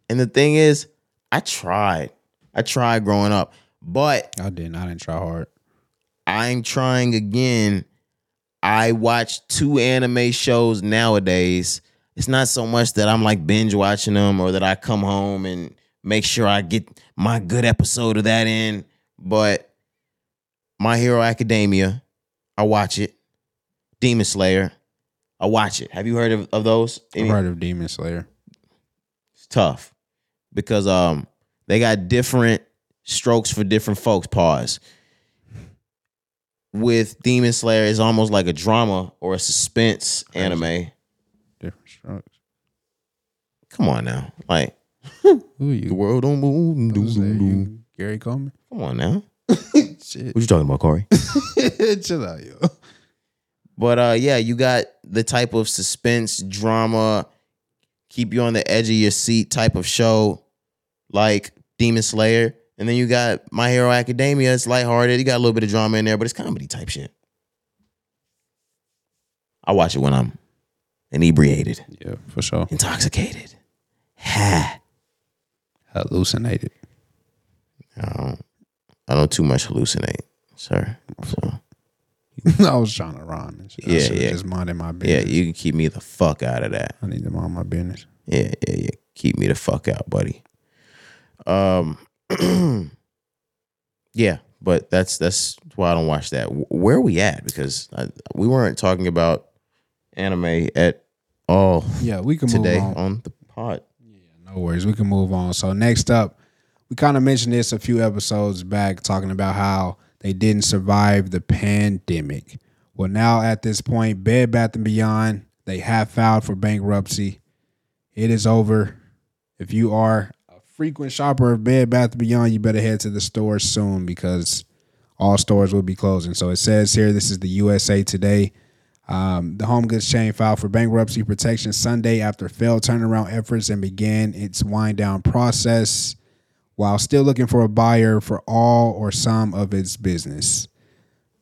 And the thing is, I tried. I tried growing up, but I didn't. I didn't try hard. I'm trying again. I watch two anime shows nowadays. It's not so much that I'm like binge watching them or that I come home and make sure I get my good episode of that in, but My Hero Academia, I watch it. Demon Slayer, I watch it. Have you heard of, of those? I've heard of Demon Slayer. It's tough because um They got different strokes for different folks. Pause. With Demon Slayer, it's almost like a drama or a suspense anime. Different strokes. Come on now, like Who the you? world don't move. do, Who's that? do, do. You? Gary Coleman? Come on now, Shit. what you talking about, Corey? Chill out, yo. But uh yeah, you got the type of suspense, drama, keep you on the edge of your seat type of show like Demon Slayer. And then you got My Hero Academia. It's lighthearted. You got a little bit of drama in there, but it's comedy type shit. I watch it when I'm inebriated, Yeah, for sure. intoxicated. Ha. Hallucinated. I don't, I don't too much hallucinate, sir. So I was trying to rhyme and shit. I Yeah, should've yeah. Just minded my business. yeah, you can keep me the fuck out of that. I need to mind my business. Yeah, yeah, yeah. Keep me the fuck out, buddy. Um, yeah, but that's that's why I don't watch that. Where are we at? Because I, we weren't talking about anime at all Yeah, we can today move on. on the pod. Yeah, No worries. We can move on. So next up, we kind of mentioned this a few episodes back, talking about how they didn't survive the pandemic. Well, now at this point, Bed Bath and Beyond, they have filed for bankruptcy. It is over. If you are frequent shopper of Bed Bath Beyond, you better head to the store soon because all stores will be closing. So it says here, this is the USA Today. Um, the home goods chain filed for bankruptcy protection Sunday after failed turnaround efforts and began its wind down process while still looking for a buyer for all or some of its business.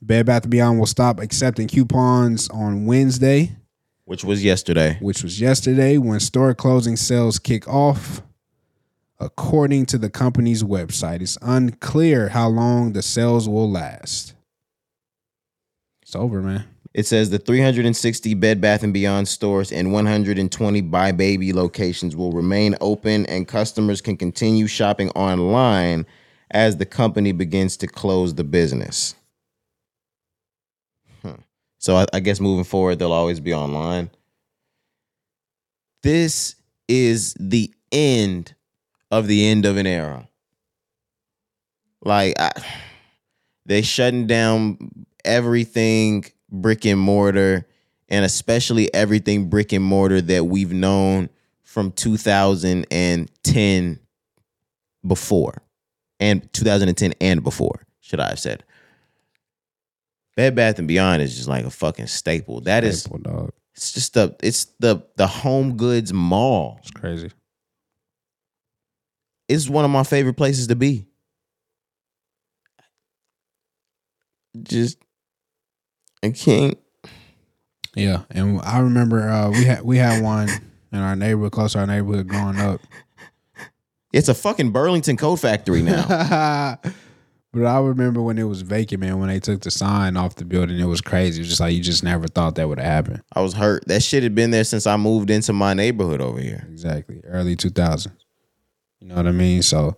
Bed Bath Beyond will stop accepting coupons on Wednesday, Which was yesterday. which was yesterday when store closing sales kick off. According to the company's website, it's unclear how long the sales will last. It's over, man. It says the 360 Bed Bath and Beyond stores and 120 Buy Baby locations will remain open, and customers can continue shopping online as the company begins to close the business. Huh. So I, I guess moving forward, they'll always be online. This is the end of the end of an era. Like I, they shutting down everything brick and mortar and especially everything brick and mortar that we've known from 2010 before and 2010 and before should i have said bed bath and beyond is just like a fucking staple That is, Staple, dog. it's just the it's the the home goods mall It's crazy. It's one of my favorite places to be just i can't Yeah, and I remember uh, we had we had one in our neighborhood, close to our neighborhood, growing up. It's a fucking Burlington coat factory now. but I remember when it was vacant, man. When they took the sign off the building, it was crazy. It was just like you just never thought that would happen. I was hurt. That shit had been there since I moved into my neighborhood over here. Exactly, early two thousands. You know what I mean? So,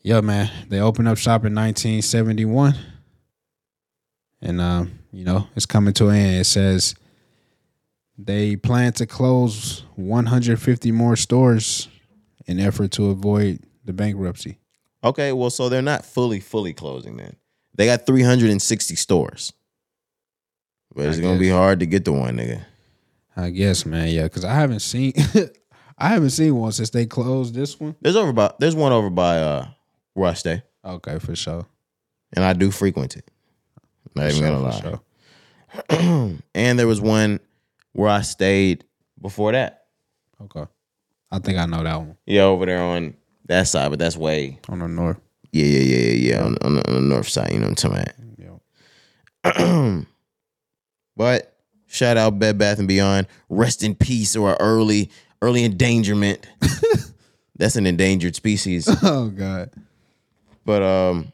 yeah, man. They opened up shop in nineteen seventy one, and um, you know it's coming to an end. It says they plan to close one hundred fifty more stores in effort to avoid the bankruptcy. Okay, well, so they're not fully, fully closing then. They got 360 stores. But it's I gonna be hard to get to one, nigga. I guess, man. Yeah, because I haven't seen, I haven't seen one since they closed this one. There's over by there's one over by uh Rush Day, Okay, for sure. and I do frequent it. Not even gonna lie. sure. and there was one where I stayed before that. Okay, I think I know that one Yeah, over there on that side, but that's way on the north. yeah, yeah, yeah, yeah, yeah, on, on, the, on the north side. You know what I'm talking about. Yeah. But shout out Bed Bath and Beyond. Rest in peace or early early endangerment. That's an endangered species. Oh God. But um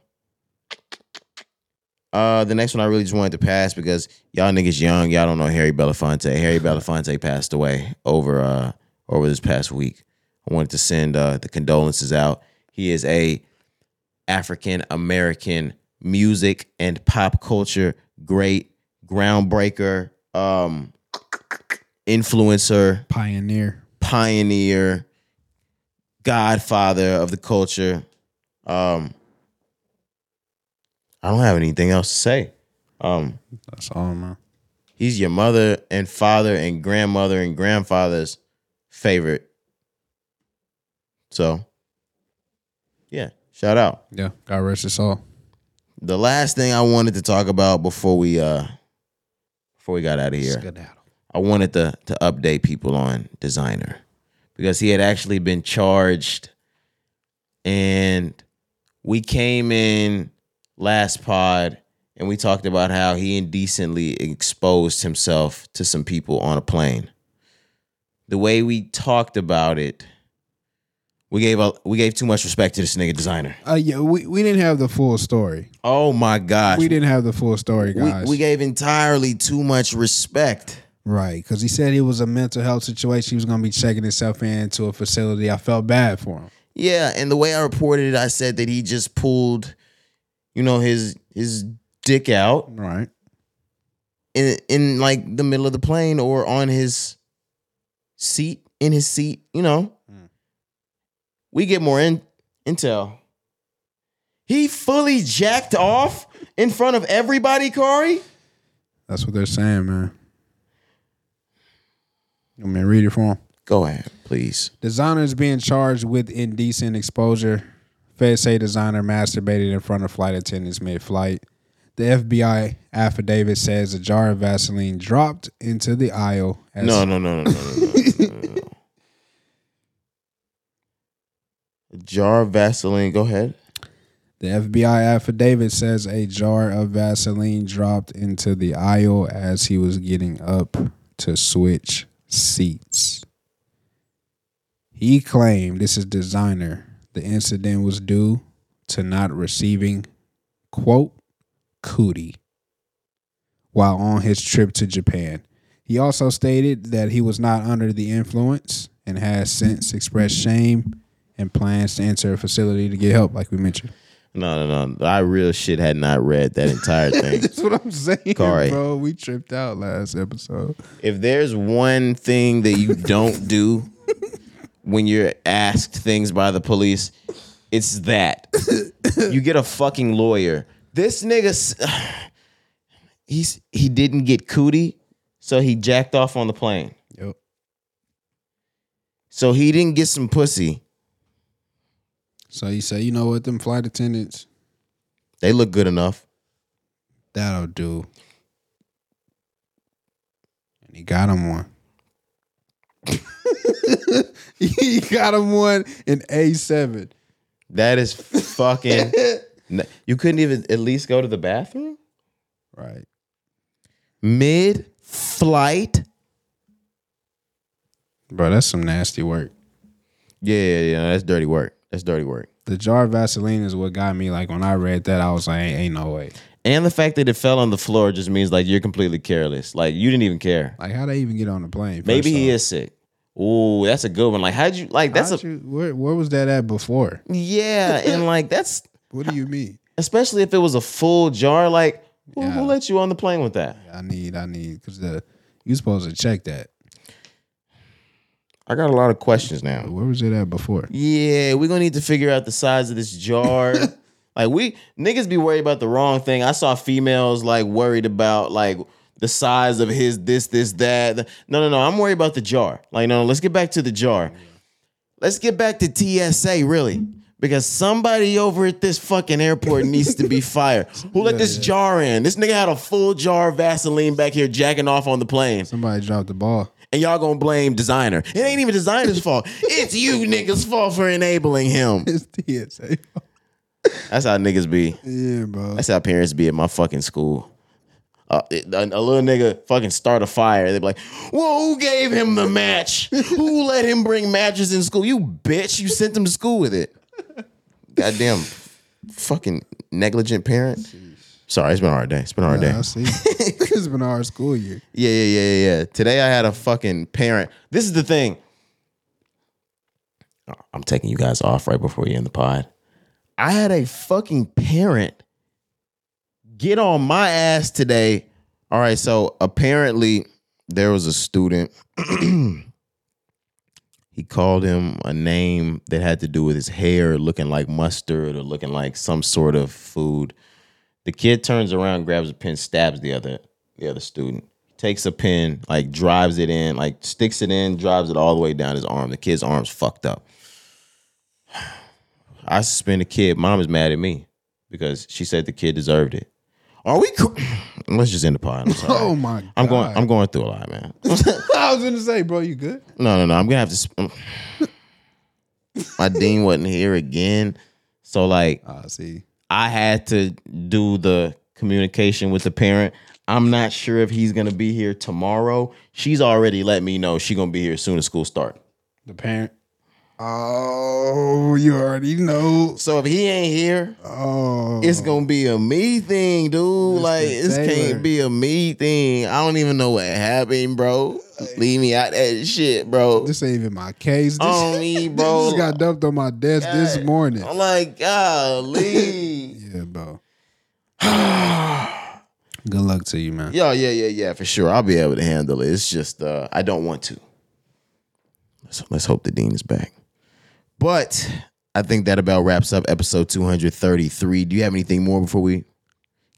uh the next one I really just wanted to pass because y'all niggas young, y'all don't know Harry Belafonte. Harry Belafonte passed away over uh over this past week. I wanted to send uh the condolences out. He is a African American music and pop culture great groundbreaker um influencer Pioneer. Pioneer godfather of the culture. Um, I don't have anything else to say. Um, That's all, man. he's your mother and father and grandmother and grandfather's favorite. So, yeah, shout out. Yeah. God rest his soul. The last thing I wanted to talk about before we uh before we got out of here. Skedaddle. I wanted to to update people on Desiigner because he had actually been charged and we came in last pod and we talked about how he indecently exposed himself to some people on a plane. The way we talked about it, we gave a, we gave too much respect to this nigga Desiigner. Uh, yeah, we, we didn't have the full story. Oh my gosh. We didn't have the full story, we, guys. we gave entirely too much respect. Right, because he said it was a mental health situation. He was going to be checking himself into a facility. I felt bad for him. Yeah, and the way I reported it, I said that he just pulled, you know, his his dick out Right. in in like the middle of the plane or on his seat in his seat. You know, Mm. we get more in, intel. He fully jacked off in front of everybody, Cari. That's what they're saying, man. You want me to read it for him? Go ahead, please. Desiigner is being charged with indecent exposure. Feds say Desiigner masturbated in front of flight attendants mid-flight. The FBI affidavit says a jar of Vaseline dropped into the aisle. As No, no, no, no, no, no, no, no, no, no. A jar of Vaseline. Go ahead. The FBI affidavit says a jar of Vaseline dropped into the aisle as he was getting up to switch seats. He claimed this is Desiigner. The incident was due to not receiving quote cootie while on his trip to Japan. He also stated that he was not under the influence and has since expressed shame and plans to enter a facility to get help, like we mentioned. No, no, no. I real shit had not read that entire thing. That's what I'm saying, Cari. bro. We tripped out last episode. if there's one thing that you don't do when you're asked things by the police, it's that. you get a fucking lawyer. This nigga, he's he didn't get cootie, so he jacked off on the plane. Yep. So he didn't get some pussy. So you say, you know what, them flight attendants, They look good enough. that'll do. And he got him one. he got him one in A7. That is fucking. n- you couldn't even at least go to the bathroom Right. mid flight. Bro, that's some nasty work. Yeah, yeah, yeah. That's dirty work. That's dirty work. The jar of Vaseline is what got me. Like when I read that, I was like, ain't, ain't no way. And the fact that it fell on the floor just means like you're completely careless. Like you didn't even care. Like how they even get on the plane? Maybe he off? is sick. Ooh, that's a good one. Like how'd you like that's How'd a you- where, where was that at before? yeah, and like that's What do you mean? especially if it was a full jar. Like who, Yeah. who let you on the plane with that? I need, I need, because the you supposed to check that. I got a lot of questions now. Where was it at before? Yeah, we're gonna need to figure out the size of this jar. like we niggas be worried about the wrong thing. I saw females like worried about like the size of his this, this, that. No, no, no. I'm worried about the jar. Like, no, let's get back to the jar. Let's get back to TSA, really. Because somebody over at this fucking airport needs to be fired. Who let this jar in? This nigga had a full jar of Vaseline back here jacking off on the plane. Somebody dropped the ball. And y'all gonna blame Desiigner. It ain't even Desiigner's fault. It's you niggas' fault for enabling him. It's TSA. That's how niggas be. Yeah, bro. That's how parents be at my fucking school. Uh, it- a, a little nigga fucking start a fire. They be like, "Well, who gave him the match? who let him bring matches in school? You bitch! You sent him to school with it. Goddamn, fucking negligent parent." Sorry, it's been a hard day. It's been a hard day. I see. it's been our school year. Yeah, yeah, yeah, yeah, yeah. Today I had a fucking parent. This is the thing. I'm taking you guys off right before you end the pod. I had a fucking parent get on my ass today. All right, so apparently there was a student. he called him a name that had to do with his hair looking like mustard or looking like some sort of food. The kid turns around, grabs a pen, stabs the other the other student. Takes a pen, like drives it in, like sticks it in, drives it all the way down his arm. The kid's arm's fucked up. I suspend the kid. Mom is mad at me because she said the kid deserved it. Are we? Cr- Let's just end the pod. I'm sorry. Oh my god. I'm going. I'm going through a lot, man. I was gonna say, bro, you good? No, no, no. I'm gonna have to. Sp- my dean wasn't here again, so like Ah, see. I had to do the communication with the parent. I'm not sure if he's gonna be here tomorrow. She's already let me know she's gonna be here as soon as school start. The parent. Oh, you already know. So if he ain't here, Oh, it's gonna be a me thing, dude. like this Taylor. can't be a me thing. I don't even know what happened, bro. Leave me out that shit, bro. this ain't even my case. This, on me, bro. this got dumped on my desk this morning. I'm like, golly. Yeah, bro. Good luck to you, man. Yeah, yeah, yeah, yeah, for sure. I'll be able to handle it. It's just uh I don't want to. Let's, let's hope the dean is back. But I think that about wraps up episode 233. Do you have anything more before we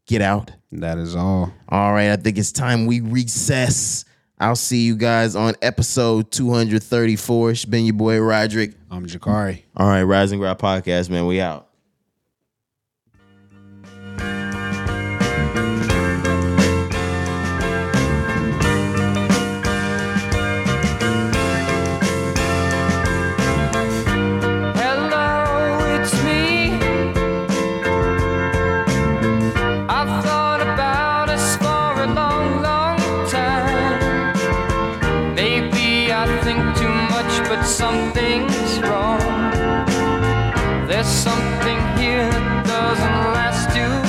get out? That is all. All right, I think it's time we recess. I'll see you guys on episode 234. It's been your boy Roderick. I'm Jakari. All right, Rising Ground Podcast, man. We out. Something here doesn't last too